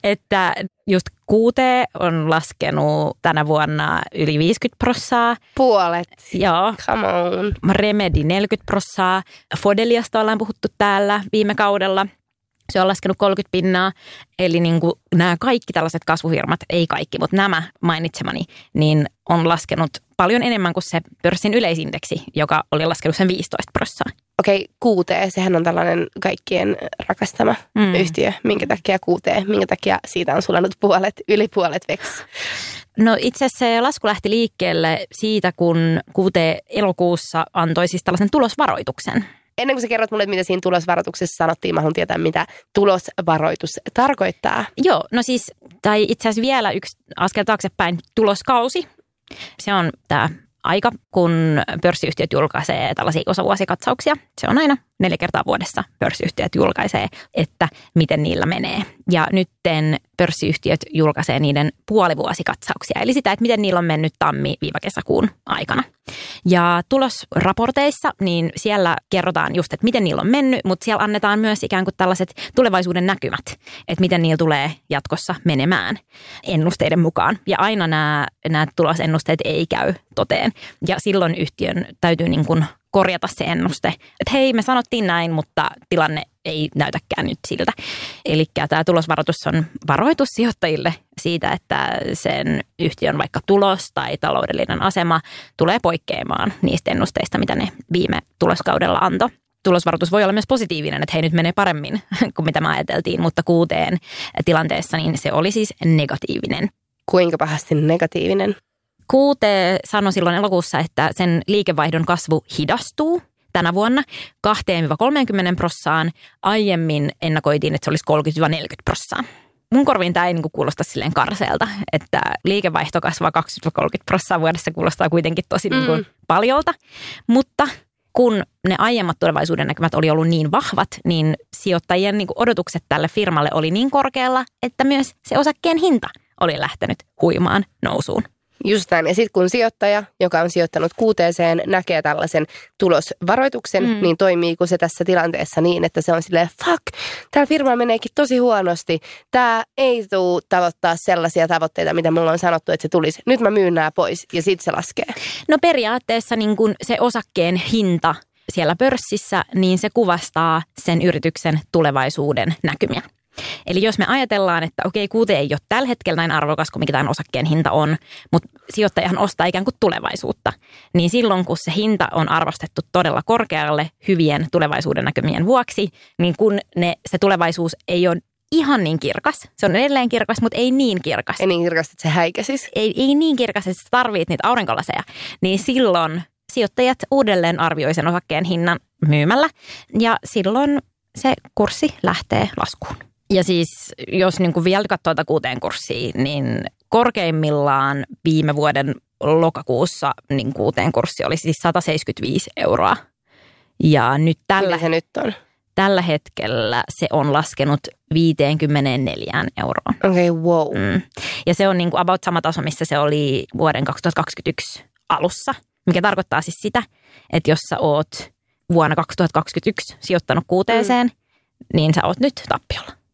Että just kuute on laskenut tänä vuonna yli 50 prossaa. Puolet. Joo. Come on. Remedi 40 prossaa. Fodeliasta ollaan puhuttu täällä viime kaudella. Se on laskenut 30 pinnaa, eli niin kuin nämä kaikki tällaiset kasvufirmat, ei kaikki, mutta nämä mainitsemani, niin on laskenut paljon enemmän kuin se pörssin yleisindeksi, joka oli laskenut sen 15 prossaa. Okei, okay, kuutee, sehän on tällainen kaikkien rakastama mm. yhtiö. Minkä takia kuutee? Minkä takia siitä on sulanut puolet, yli puolet veks? No itse asiassa se lasku lähti liikkeelle siitä, kun kuute elokuussa antoi siis tällaisen tulosvaroituksen. Ennen kuin sä kerrot mulle, mitä siinä tulosvaroituksessa sanottiin, mä haluan tietää, mitä tulosvaroitus tarkoittaa. Joo, no siis, tai itse asiassa vielä yksi askel taaksepäin, tuloskausi. Se on tämä aika, kun pörssiyhtiöt julkaisee tällaisia osavuosikatsauksia. Se on aina neljä kertaa vuodessa pörssiyhtiöt julkaisee, että miten niillä menee. Ja nytten pörssiyhtiöt julkaisee niiden puolivuosikatsauksia, eli sitä, että miten niillä on mennyt tammi-kesäkuun aikana. Ja tulosraporteissa, niin siellä kerrotaan just, että miten niillä on mennyt, mutta siellä annetaan myös ikään kuin tällaiset tulevaisuuden näkymät, että miten niillä tulee jatkossa menemään ennusteiden mukaan. Ja aina nämä, nämä tulosennusteet ei käy toteen. Ja silloin yhtiön täytyy niin kuin korjata se ennuste, että hei me sanottiin näin, mutta tilanne ei näytäkään nyt siltä. Eli tämä tulosvaroitus on varoitus sijoittajille siitä, että sen yhtiön vaikka tulos tai taloudellinen asema tulee poikkeamaan niistä ennusteista, mitä ne viime tuloskaudella antoi tulosvaroitus voi olla myös positiivinen, että hei nyt menee paremmin [LAUGHS] kuin mitä me ajateltiin, mutta kuuteen tilanteessa niin se oli siis negatiivinen. Kuinka pahasti negatiivinen? Kuute sanoi silloin elokuussa, että sen liikevaihdon kasvu hidastuu tänä vuonna 2-30 prossaan. Aiemmin ennakoitiin, että se olisi 30-40 prossaa. Mun korviin tämä ei niinku kuulosta silleen karseelta, että liikevaihto kasvaa 20-30 prossaa vuodessa kuulostaa kuitenkin tosi niinku mm. paljolta. Mutta kun ne aiemmat tulevaisuuden näkymät oli ollut niin vahvat, niin sijoittajien niinku odotukset tälle firmalle oli niin korkealla, että myös se osakkeen hinta oli lähtenyt huimaan nousuun. Just näin. Ja sitten kun sijoittaja, joka on sijoittanut kuuteeseen, näkee tällaisen tulosvaroituksen, mm. niin toimiiko se tässä tilanteessa niin, että se on silleen, fuck, tämä firma meneekin tosi huonosti. Tämä ei tule tavoittaa sellaisia tavoitteita, mitä mulla on sanottu, että se tulisi. Nyt mä myyn nämä pois ja sitten se laskee. No periaatteessa niin kun se osakkeen hinta siellä pörssissä, niin se kuvastaa sen yrityksen tulevaisuuden näkymiä. Eli jos me ajatellaan, että okei, kuute ei ole tällä hetkellä näin arvokas kuin mikä tämän osakkeen hinta on, mutta sijoittajahan ostaa ikään kuin tulevaisuutta, niin silloin kun se hinta on arvostettu todella korkealle hyvien tulevaisuuden näkymien vuoksi, niin kun ne, se tulevaisuus ei ole ihan niin kirkas. Se on edelleen kirkas, mutta ei niin kirkas. Ei niin kirkas, että se häikäsis. Ei, ei niin kirkas, että sä tarvit niitä aurinkolaseja. Niin silloin sijoittajat uudelleen arvioi sen osakkeen hinnan myymällä ja silloin se kurssi lähtee laskuun. Ja siis jos niin kuin vielä katsoo tätä kuuteen kurssiin, niin korkeimmillaan viime vuoden lokakuussa niin kuuteen kurssi oli siis 175 euroa. Ja nyt tällä, se nyt on? tällä hetkellä se on laskenut 54 euroon. Okei, okay, wow. Mm. Ja se on niin kuin about sama taso, missä se oli vuoden 2021 alussa, mikä tarkoittaa siis sitä, että jos sä oot vuonna 2021 sijoittanut kuuteeseen, mm. niin sä oot nyt tappiolla.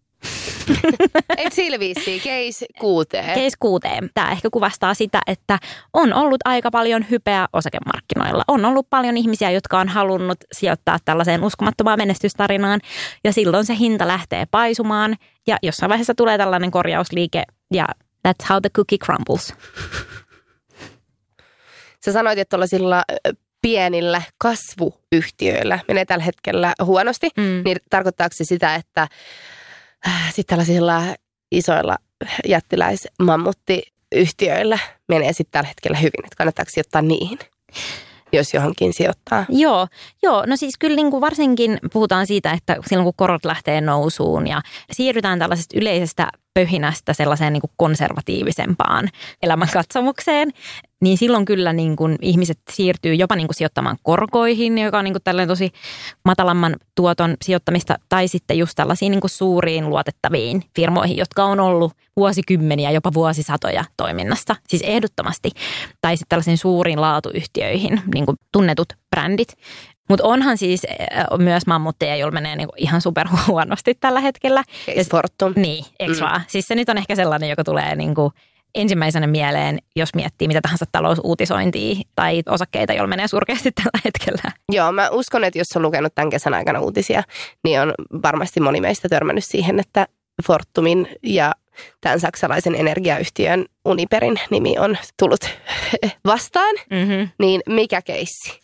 Et sillä case kuuteen. Case kuuteen. Tämä ehkä kuvastaa sitä, että on ollut aika paljon hypeä osakemarkkinoilla. On ollut paljon ihmisiä, jotka on halunnut sijoittaa tällaiseen uskomattomaan menestystarinaan ja silloin se hinta lähtee paisumaan ja jossain vaiheessa tulee tällainen korjausliike ja that's how the cookie crumbles. sä sanoit, että tuollaisilla pienillä kasvuyhtiöillä menee tällä hetkellä huonosti, Mm. niin tarkoittaako se sitä, että sitten tällaisilla isoilla jättiläismammuttiyhtiöillä menee sitten tällä hetkellä hyvin, että kannattaako sijoittaa niihin, jos johonkin sijoittaa? Joo, joo, no siis kyllä niin kuin varsinkin puhutaan siitä, että silloin kun korot lähtee nousuun ja siirrytään tällaisesta yleisestä pöhinästä sellaiseen niin kuin konservatiivisempaan elämänkatsomukseen, niin silloin kyllä niin kuin ihmiset siirtyy jopa niin kuin sijoittamaan korkoihin, joka on niin kuin tällainen tosi matalamman tuoton sijoittamista, tai sitten just tällaisiin niin kuin suuriin luotettaviin firmoihin, jotka on ollut vuosikymmeniä, jopa vuosisatoja toiminnassa, siis ehdottomasti, tai sitten tällaisiin suuriin laatuyhtiöihin, niin kuin tunnetut brändit. Mutta onhan siis myös mammutteja, joilla menee niinku ihan super huonosti tällä hetkellä. Case Fortum. Niin, eikö Mm. mm. vaan? Siis se nyt on ehkä sellainen, joka tulee niinku ensimmäisenä mieleen, jos miettii mitä tahansa talousuutisointia tai osakkeita, joilla menee surkeasti [LAUGHS] tällä hetkellä. Joo, mä uskon, että jos on lukenut tämän kesän aikana uutisia, niin on varmasti moni meistä törmännyt siihen, että Fortumin ja tämän saksalaisen energiayhtiön Uniperin nimi on tullut [LAUGHS] vastaan. Mm-hmm. Niin mikä keissi?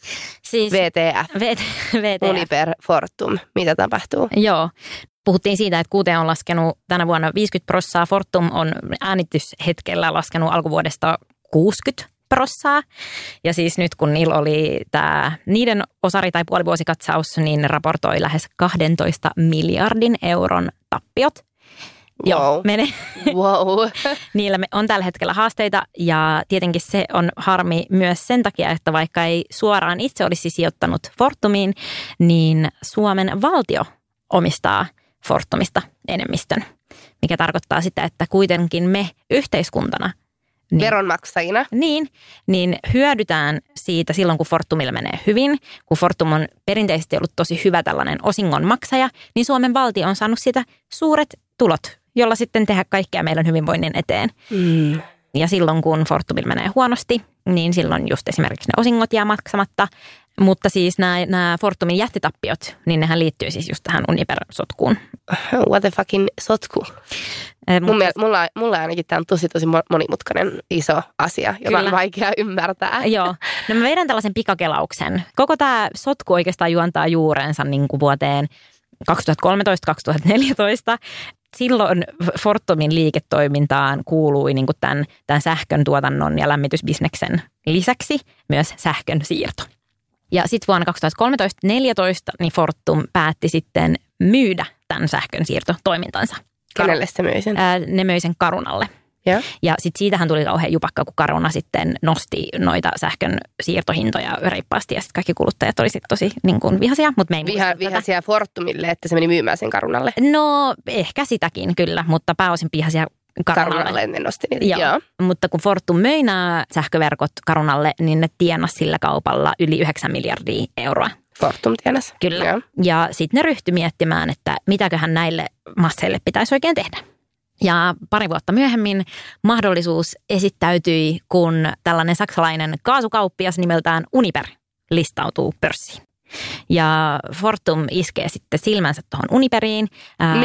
Siis VTF, VT, VTF. Uniper, Fortum. Mitä tapahtuu? Joo. Puhuttiin siitä, että Qt on laskenut tänä vuonna 50 prossaa, Fortum on äänityshetkellä laskenut alkuvuodesta 60 prossaa. Ja siis nyt kun niillä oli tämä niiden osari- tai puolivuosikatsaus, niin raportoi lähes 12 miljardin euron tappiot. Joo, Wow. mene, [LAUGHS] Wow. [LAUGHS] niillä on tällä hetkellä haasteita ja tietenkin se on harmi myös sen takia, että vaikka ei suoraan itse olisi sijoittanut Fortumiin, niin Suomen valtio omistaa Fortumista enemmistön, mikä tarkoittaa sitä, että kuitenkin me yhteiskuntana niin, Veronmaksajina. niin, niin hyödytään siitä silloin, kun Fortumilla menee hyvin. Kun Fortum on perinteisesti ollut tosi hyvä tällainen osingon maksaja, niin Suomen valtio on saanut sitä suuret tulot, jolla sitten tehdä kaikkea meidän hyvinvoinnin eteen. Mm. Ja silloin, kun Fortumilla menee huonosti, niin silloin just esimerkiksi ne osingot jää maksamatta. Mutta siis nämä, nämä Fortumin jättitappiot, niin nehän liittyy siis just tähän Uniper-sotkuun. What the fucking sotku. Eh, mutta- mulla, mulla ainakin tämä on tosi tosi mo- monimutkainen iso asia, jota Kyllä. on vaikea ymmärtää. [LAUGHS] Joo, no mä vedän tällaisen pikakelauksen. Koko tämä sotku oikeastaan juontaa juurensa niin kuin vuoteen 2013-2014. Silloin Fortumin liiketoimintaan kuului niin kuin tämän, tämän sähkön tuotannon ja lämmitysbisneksen lisäksi myös sähkön siirto. Ja sitten vuonna 2013-2014 niin Fortum päätti sitten myydä tämän sähkön siirtotoimintansa. Kenelle se möi sen? Ää, ne möi sen Karunalle. Joo. Ja sitten siitähän tuli kauhean jupakka, kun Caruna sitten nosti noita sähkön siirtohintoja reippaasti ja sitten kaikki kuluttajat oli sitten tosi niin kuin vihaisia, mutta me ei Viha, muista tätä. vihaisia Fortumille, että se meni myymään sen Karunalle. No ehkä sitäkin kyllä, mutta pääosin vihaisia. Karunalle ne nosti niitä. Joo. Joo. Mutta kun Fortum möi nämä sähköverkot Carunalle, niin ne tienasi sillä kaupalla yli 9 miljardia euroa. Fortum tienas. Kyllä. Joo. Ja sitten ne ryhtyi miettimään, että mitäköhän näille masseille pitäisi oikein tehdä. Ja pari vuotta myöhemmin mahdollisuus esittäytyi, kun tällainen saksalainen kaasukauppias nimeltään Uniper listautuu pörssiin. Ja Fortum iskee sitten silmänsä tuohon Uniperiin.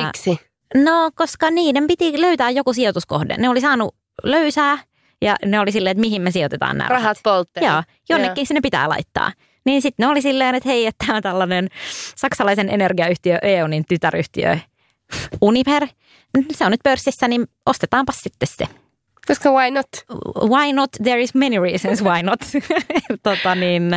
Miksi? No, koska niiden piti löytää joku sijoituskohde. Ne oli saanut löysää ja ne oli silleen, että mihin me sijoitetaan nämä Rahat poltteen. Joo, jonnekin sinne pitää laittaa. Niin sitten ne oli silleen, että hei, että tämä on tällainen saksalaisen energiayhtiö EONin tytäryhtiö Uniper. Se on nyt pörssissä, niin ostetaanpa sitten se. Koska why not? Why not? There is many reasons why not. [LAUGHS] tota niin,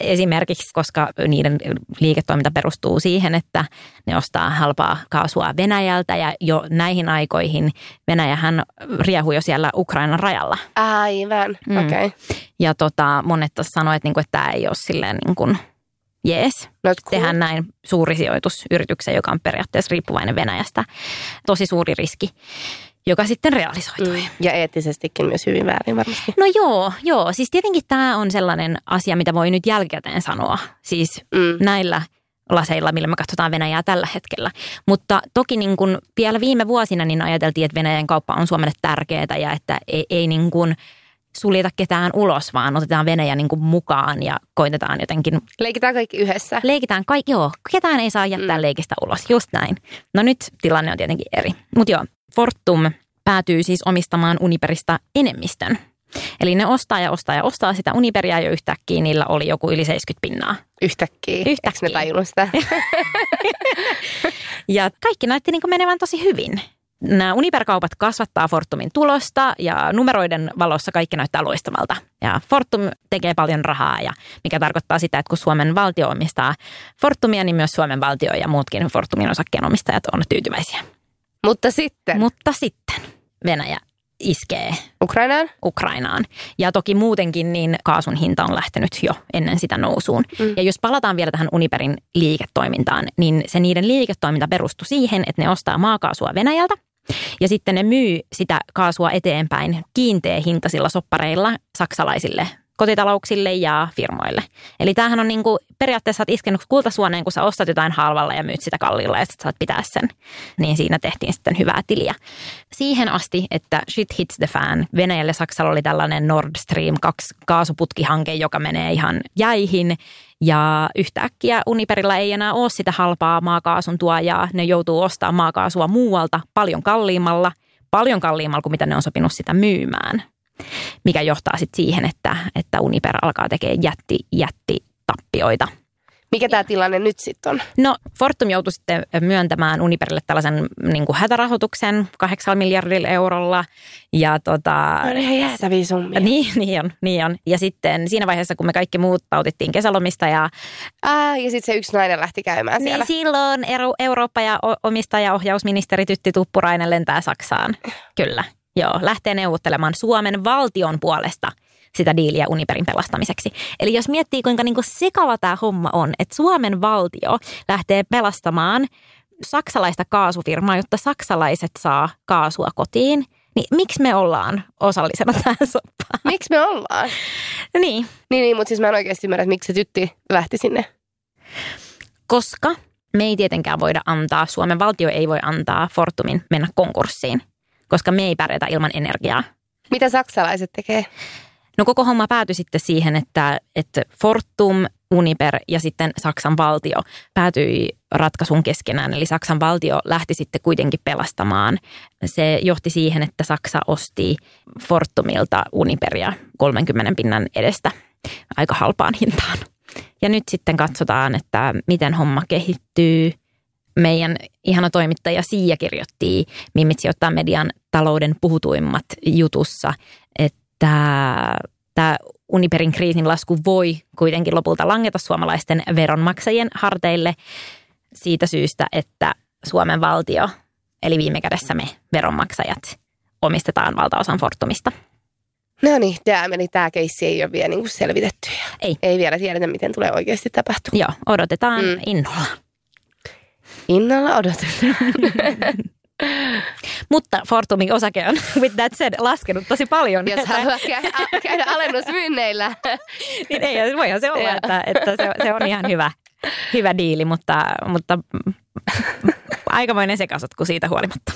esimerkiksi, koska niiden liiketoiminta perustuu siihen, että ne ostaa halpaa kaasua Venäjältä ja jo näihin aikoihin Venäjähän riehui jo siellä Ukrainan rajalla. Aivan, Mm. okei. Okay. Ja tota, monet tuossa sanoi, että, niinku, että tämä ei ole silleen niin kuin jees. Not cool. Tehdään näin suuri sijoitus yritykseen, joka on periaatteessa riippuvainen Venäjästä. Tosi suuri riski, joka sitten realisoitui. Mm. Ja eettisestikin myös hyvin väärin varmasti. No joo, joo. Siis tietenkin tämä on sellainen asia, mitä voi nyt jälkikäteen sanoa. Siis Mm. näillä laseilla, millä me katsotaan Venäjää tällä hetkellä. Mutta toki niin kuin vielä viime vuosina niin ajateltiin, että Venäjän kauppa on Suomelle tärkeää ja että ei, ei niin kuin suljeta ketään ulos, vaan otetaan Venäjä niin kuin mukaan ja koitetaan jotenkin, Leikitään kaikki yhdessä. leikitään kaikki, joo, ketään ei saa jättää Mm. leikistä ulos, just näin. No nyt tilanne on tietenkin eri. Mutta joo, Fortum päätyy siis omistamaan Uniperista enemmistön. Eli ne ostaa ja ostaa ja ostaa sitä Uniperia jo yhtäkkiä niillä oli joku yli 70 pinnaa. Yhtäkkiä. Yhtäkkiä. Eikö ne sitä? [LAUGHS] [LAUGHS] ja kaikki näytti niin menevän tosi hyvin. Nämä Uniper-kaupat kasvattaa Fortumin tulosta ja numeroiden valossa kaikki näyttää loistavalta. Ja Fortum tekee paljon rahaa, ja mikä tarkoittaa sitä, että kun Suomen valtio omistaa Fortumia, niin myös Suomen valtio ja muutkin Fortumin osakkeenomistajat on tyytyväisiä. Mutta sitten? Mutta sitten Venäjä iskee Ukrainaan? Ukrainaan. Ja toki muutenkin niin kaasun hinta on lähtenyt jo ennen sitä nousuun. Mm. Ja jos palataan vielä tähän Uniperin liiketoimintaan, niin se niiden liiketoiminta perustui siihen, että ne ostaa maakaasua Venäjältä – ja sitten ne myy sitä kaasua eteenpäin kiinteä hintaisilla soppareilla saksalaisille kotitalouksille ja firmoille. Eli tämähän on niin kuin, periaatteessa olet iskenut kultasuoneen, kun sä ostat jotain halvalla ja myyt sitä kalliilla ja sitten saat pitää sen. Niin siinä tehtiin sitten hyvää tiliä. Siihen asti, että shit hits the fan. Venäjälle Saksalla oli tällainen Nord Stream 2 kaasuputkihanke, joka menee ihan jäihin. Ja yhtäkkiä Uniperilla ei enää ole sitä halpaa maakaasun tuojaa. Ne joutuu ostamaan maakaasua muualta paljon kalliimmalla, paljon kalliimmalla kuin mitä ne on sopinut sitä myymään mikä johtaa sitten siihen, että, että Uniper alkaa tekemään jätti, jätti tappioita. Mikä tämä tilanne nyt sitten on? No Fortum joutui sitten myöntämään Uniperille tällaisen niin kuin hätärahoituksen 8 miljardilla eurolla. Ja tota, no ihan jäätäviä summia. Niin, niin on, niin on. Ja sitten siinä vaiheessa, kun me kaikki muut pautittiin kesälomista ja... Ää, ja sitten se yksi nainen lähti käymään niin siellä. Niin silloin Eurooppa- ja omistajaohjausministeri Tytti Tuppurainen lentää Saksaan. Kyllä. Joo, lähtee neuvottelemaan Suomen valtion puolesta sitä diiliä Uniperin pelastamiseksi. Eli jos miettii, kuinka niin kuin sekava tämä homma on, että Suomen valtio lähtee pelastamaan saksalaista kaasufirmaa, jotta saksalaiset saa kaasua kotiin, niin miksi me ollaan osallisena [LAUGHS] tähän soppaan? Miksi me ollaan? niin. Niin, niin mutta siis mä en oikeasti ymmärrä, että miksi se tytti lähti sinne. Koska me ei tietenkään voida antaa, Suomen valtio ei voi antaa Fortumin mennä konkurssiin koska me ei pärjätä ilman energiaa. Mitä saksalaiset tekee? No koko homma päätyi sitten siihen, että, että Fortum, Uniper ja sitten Saksan valtio päätyi ratkaisun keskenään. Eli Saksan valtio lähti sitten kuitenkin pelastamaan. Se johti siihen, että Saksa osti Fortumilta Uniperia 30 pinnan edestä aika halpaan hintaan. Ja nyt sitten katsotaan, että miten homma kehittyy meidän ihana toimittaja Siia kirjoitti Mimmit sijoittaa median talouden puhutuimmat jutussa, että tämä Uniperin kriisin lasku voi kuitenkin lopulta langeta suomalaisten veronmaksajien harteille siitä syystä, että Suomen valtio, eli viime kädessä me veronmaksajat, omistetaan valtaosan Fortumista. No niin, tämä meni, tämä keissi ei ole vielä niin selvitetty. Ei. Ei vielä tiedetä, miten tulee oikeasti tapahtumaan. Joo, odotetaan mm. innolla. Innolla odotetaan. [LAUGHS] Mutta Fortumin osake on, with that said, laskenut tosi paljon. Jos haluaa käydä, käydä alennusmyynneillä. [LAUGHS] niin ei, voihan se olla, että, että se, se, on ihan hyvä, hyvä diili, mutta, mutta [LAUGHS] aikamoinen sekasotku siitä huolimatta.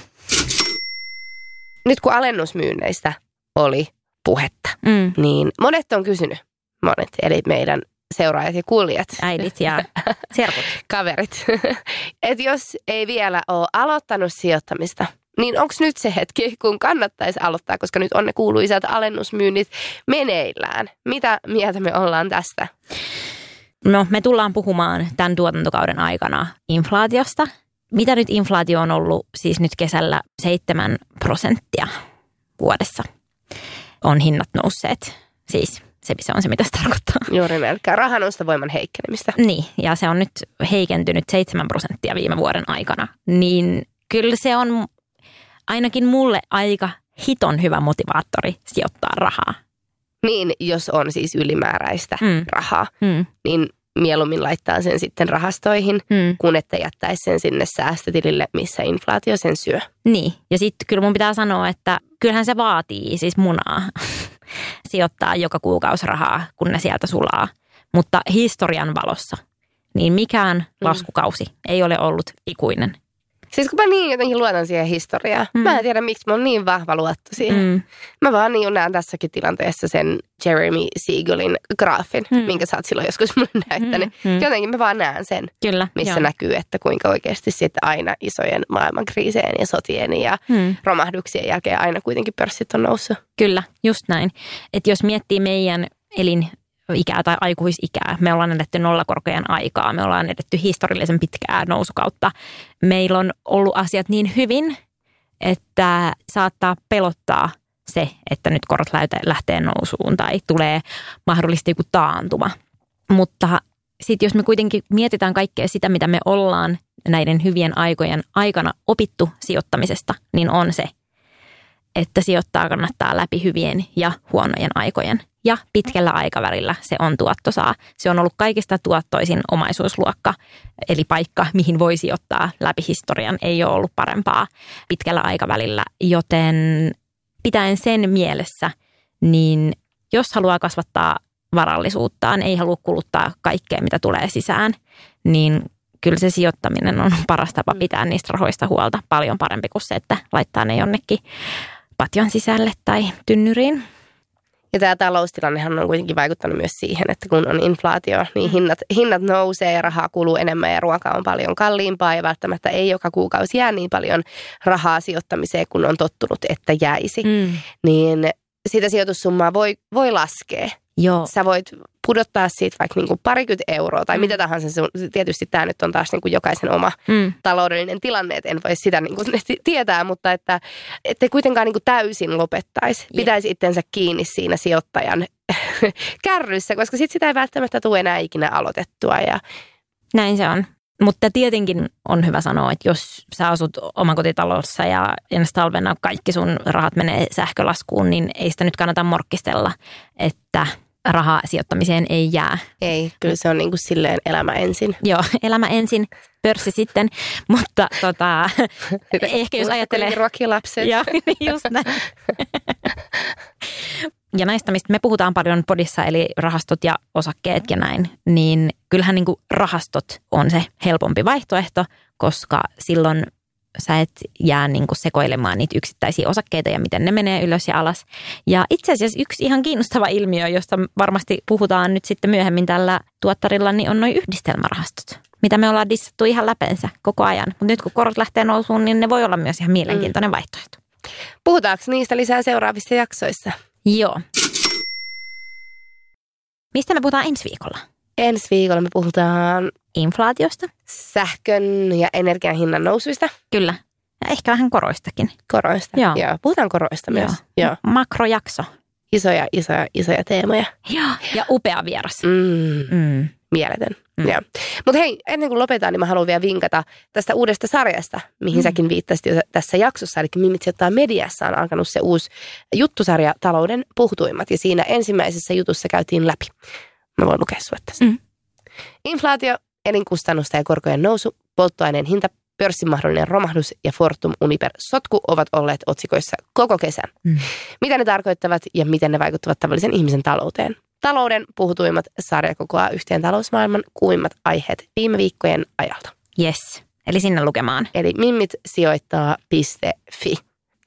Nyt kun alennusmyynneistä oli puhetta, mm. niin monet on kysynyt, monet, eli meidän seuraajat ja kuulijat. Äidit ja [LAUGHS] serkut. Kaverit. [LAUGHS] että jos ei vielä ole aloittanut sijoittamista, niin onko nyt se hetki, kun kannattaisi aloittaa, koska nyt on ne kuuluisat alennusmyynnit meneillään. Mitä mieltä me ollaan tästä? No, me tullaan puhumaan tämän tuotantokauden aikana inflaatiosta. Mitä nyt inflaatio on ollut siis nyt kesällä 7 prosenttia vuodessa on hinnat nousseet. Siis se, se on se, mitä se tarkoittaa. Juuri melkein. Rahan voiman heikkenemistä. Niin, ja se on nyt heikentynyt 7 prosenttia viime vuoden aikana. Niin kyllä se on ainakin mulle aika hiton hyvä motivaattori sijoittaa rahaa. Niin, jos on siis ylimääräistä mm. rahaa, mm. niin mieluummin laittaa sen sitten rahastoihin, mm. kun että jättäisi sen sinne säästötilille, missä inflaatio sen syö. Niin, ja sitten kyllä mun pitää sanoa, että kyllähän se vaatii siis munaa [LAUGHS] sijoittaa joka kuukausi rahaa, kun ne sieltä sulaa. Mutta historian valossa, niin mikään mm. laskukausi ei ole ollut ikuinen. Siis kun mä niin jotenkin luotan siihen historiaan. Mm. Mä en tiedä, miksi mä oon niin vahva luotto siihen. Mm. Mä vaan niin näen tässäkin tilanteessa sen Jeremy Siegelin graafin, mm. minkä sä oot silloin joskus mulle näyttänyt. Mm. Mm. Jotenkin mä vaan näen sen, Kyllä, missä joo. näkyy, että kuinka oikeasti sitten aina isojen maailmankriiseen ja sotien ja mm. romahduksien jälkeen aina kuitenkin pörssit on noussut. Kyllä, just näin. Että jos miettii meidän elin ikää tai aikuisikää. Me ollaan edetty nollakorkojen aikaa, me ollaan edetty historiallisen pitkää nousukautta. Meillä on ollut asiat niin hyvin, että saattaa pelottaa se, että nyt korot lähtee nousuun tai tulee mahdollisesti joku taantuma. Mutta sitten jos me kuitenkin mietitään kaikkea sitä, mitä me ollaan näiden hyvien aikojen aikana opittu sijoittamisesta, niin on se, että sijoittaa kannattaa läpi hyvien ja huonojen aikojen – ja pitkällä aikavälillä se on tuottosaa. Se on ollut kaikista tuottoisin omaisuusluokka, eli paikka, mihin voi sijoittaa läpi historian, ei ole ollut parempaa pitkällä aikavälillä. Joten pitäen sen mielessä, niin jos haluaa kasvattaa varallisuuttaan, ei halua kuluttaa kaikkea, mitä tulee sisään, niin kyllä se sijoittaminen on [LAUGHS] paras tapa mm. pitää niistä rahoista huolta. Paljon parempi kuin se, että laittaa ne jonnekin patjan sisälle tai tynnyriin. Ja tämä taloustilannehan on kuitenkin vaikuttanut myös siihen, että kun on inflaatio, niin mm. hinnat, hinnat nousee ja rahaa kuluu enemmän ja ruoka on paljon kalliimpaa ja välttämättä ei joka kuukausi jää niin paljon rahaa sijoittamiseen, kun on tottunut, että jäisi. Mm. Niin sitä sijoitussummaa voi, voi laskea. Joo. Sä voit pudottaa siitä vaikka niin kuin parikymmentä euroa tai mm. mitä tahansa. Se tietysti tämä nyt on taas niin kuin jokaisen oma mm. taloudellinen tilanne, että en voi sitä [LAUGHS] niin kuin tietää, mutta että ettei kuitenkaan niin kuin täysin lopettaisi. Yeah. Pitäisi itsensä kiinni siinä sijoittajan [LAUGHS] kärryssä, koska sitten sitä ei välttämättä tule enää ikinä aloitettua. Ja... Näin se on. Mutta tietenkin on hyvä sanoa, että jos sä asut omakotitalossa ja ensi talvena kaikki sun rahat menee sähkölaskuun, niin ei sitä nyt kannata morkkistella, että rahaa sijoittamiseen ei jää. Ei, kyllä se on niin kuin silleen elämä ensin. Joo, [LAUGHS] elämä ensin, pörssi sitten, [LAUGHS] mutta tota, ehkä jos ajattelee... Ruokilapset. Joo, [LAUGHS] just näin. ja näistä, mistä me puhutaan paljon podissa, eli rahastot ja osakkeet ja näin, niin kyllähän niin kuin rahastot on se helpompi vaihtoehto, koska silloin sä et jää niin kuin sekoilemaan niitä yksittäisiä osakkeita ja miten ne menee ylös ja alas. Ja itse asiassa yksi ihan kiinnostava ilmiö, josta varmasti puhutaan nyt sitten myöhemmin tällä tuottarilla, niin on noin yhdistelmärahastot, mitä me ollaan dissattu ihan läpensä koko ajan. Mutta nyt kun korot lähtee nousuun, niin ne voi olla myös ihan mielenkiintoinen mm. vaihtoehto. Puhutaanko niistä lisää seuraavissa jaksoissa? Joo. Mistä me puhutaan ensi viikolla? Ensi viikolla me puhutaan inflaatiosta, sähkön ja energian hinnan nousuista. Kyllä. Ja ehkä vähän koroistakin. Koroista, joo. joo. Puhutaan koroista myös. Joo. joo. Makrojakso. Isoja, isoja, isoja teemoja. Joo, ja upea vieras. Mm. Mm. Mieletön. Mm. Mutta hei, ennen kuin lopetaan, niin mä haluan vielä vinkata tästä uudesta sarjasta, mihin mm. säkin viittasit jo tässä jaksossa. Eli Mimit sijoittaa mediassa on alkanut se uusi juttusarja Talouden puhtuimmat. Ja siinä ensimmäisessä jutussa käytiin läpi. Mä voin lukea sulle tästä. Mm. Inflaatio, elinkustannusta ja korkojen nousu, polttoaineen hinta, pörssin mahdollinen romahdus ja Fortum Uniper sotku ovat olleet otsikoissa koko kesän. Mm. Mitä ne tarkoittavat ja miten ne vaikuttavat tavallisen ihmisen talouteen? Talouden puhutuimmat sarja kokoaa yhteen talousmaailman kuimmat aiheet viime viikkojen ajalta. Yes, eli sinne lukemaan. Eli mimmitsijoittaa.fi.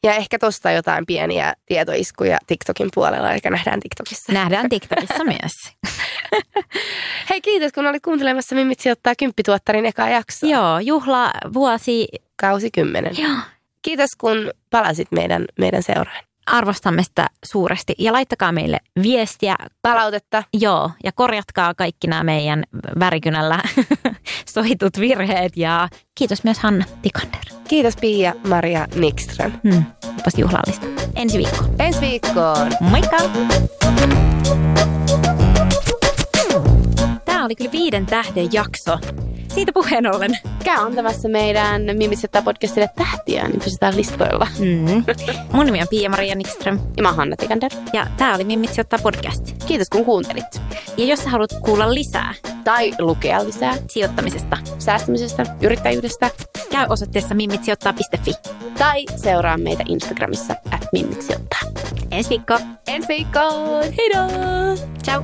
Ja ehkä tosta jotain pieniä tietoiskuja TikTokin puolella, eli nähdään TikTokissa. Nähdään TikTokissa [LAUGHS] myös. Hei kiitos, kun olit kuuntelemassa Mimmit sijoittaa kymppituottarin eka jakso. Joo, juhla vuosi. Kausi kymmenen. Joo. Kiitos, kun palasit meidän, meidän seuraan. Arvostamme sitä suuresti ja laittakaa meille viestiä. Palautetta. Joo, ja korjatkaa kaikki nämä meidän värikynällä [LAUGHS] sohitut virheet ja kiitos myös Hanna Tikander. Kiitos Pia Maria Nikström. Hmm. Juhlallista. Ensi viikkoon. Ensi viikkoon. Moikka! Oli kyllä viiden tähden jakso. Siitä puheen ollen. Käy antamassa meidän Mimisetta podcastille tähtiä, niin pysytään listoilla. Mm. Mun nimi on Pia-Maria Nikström. Ja mä Hanna Tikander. Ja tää oli Mimitsi ottaa podcast. Kiitos kun kuuntelit. Ja jos sä haluat kuulla lisää. Tai lukea lisää. Sijoittamisesta. Säästämisestä. Yrittäjyydestä. Käy osoitteessa mimmitsiottaa.fi. Tai seuraa meitä Instagramissa at mimmitsiottaa. Ensi viikko. Ensi viikkoon. Heidoo. Ciao.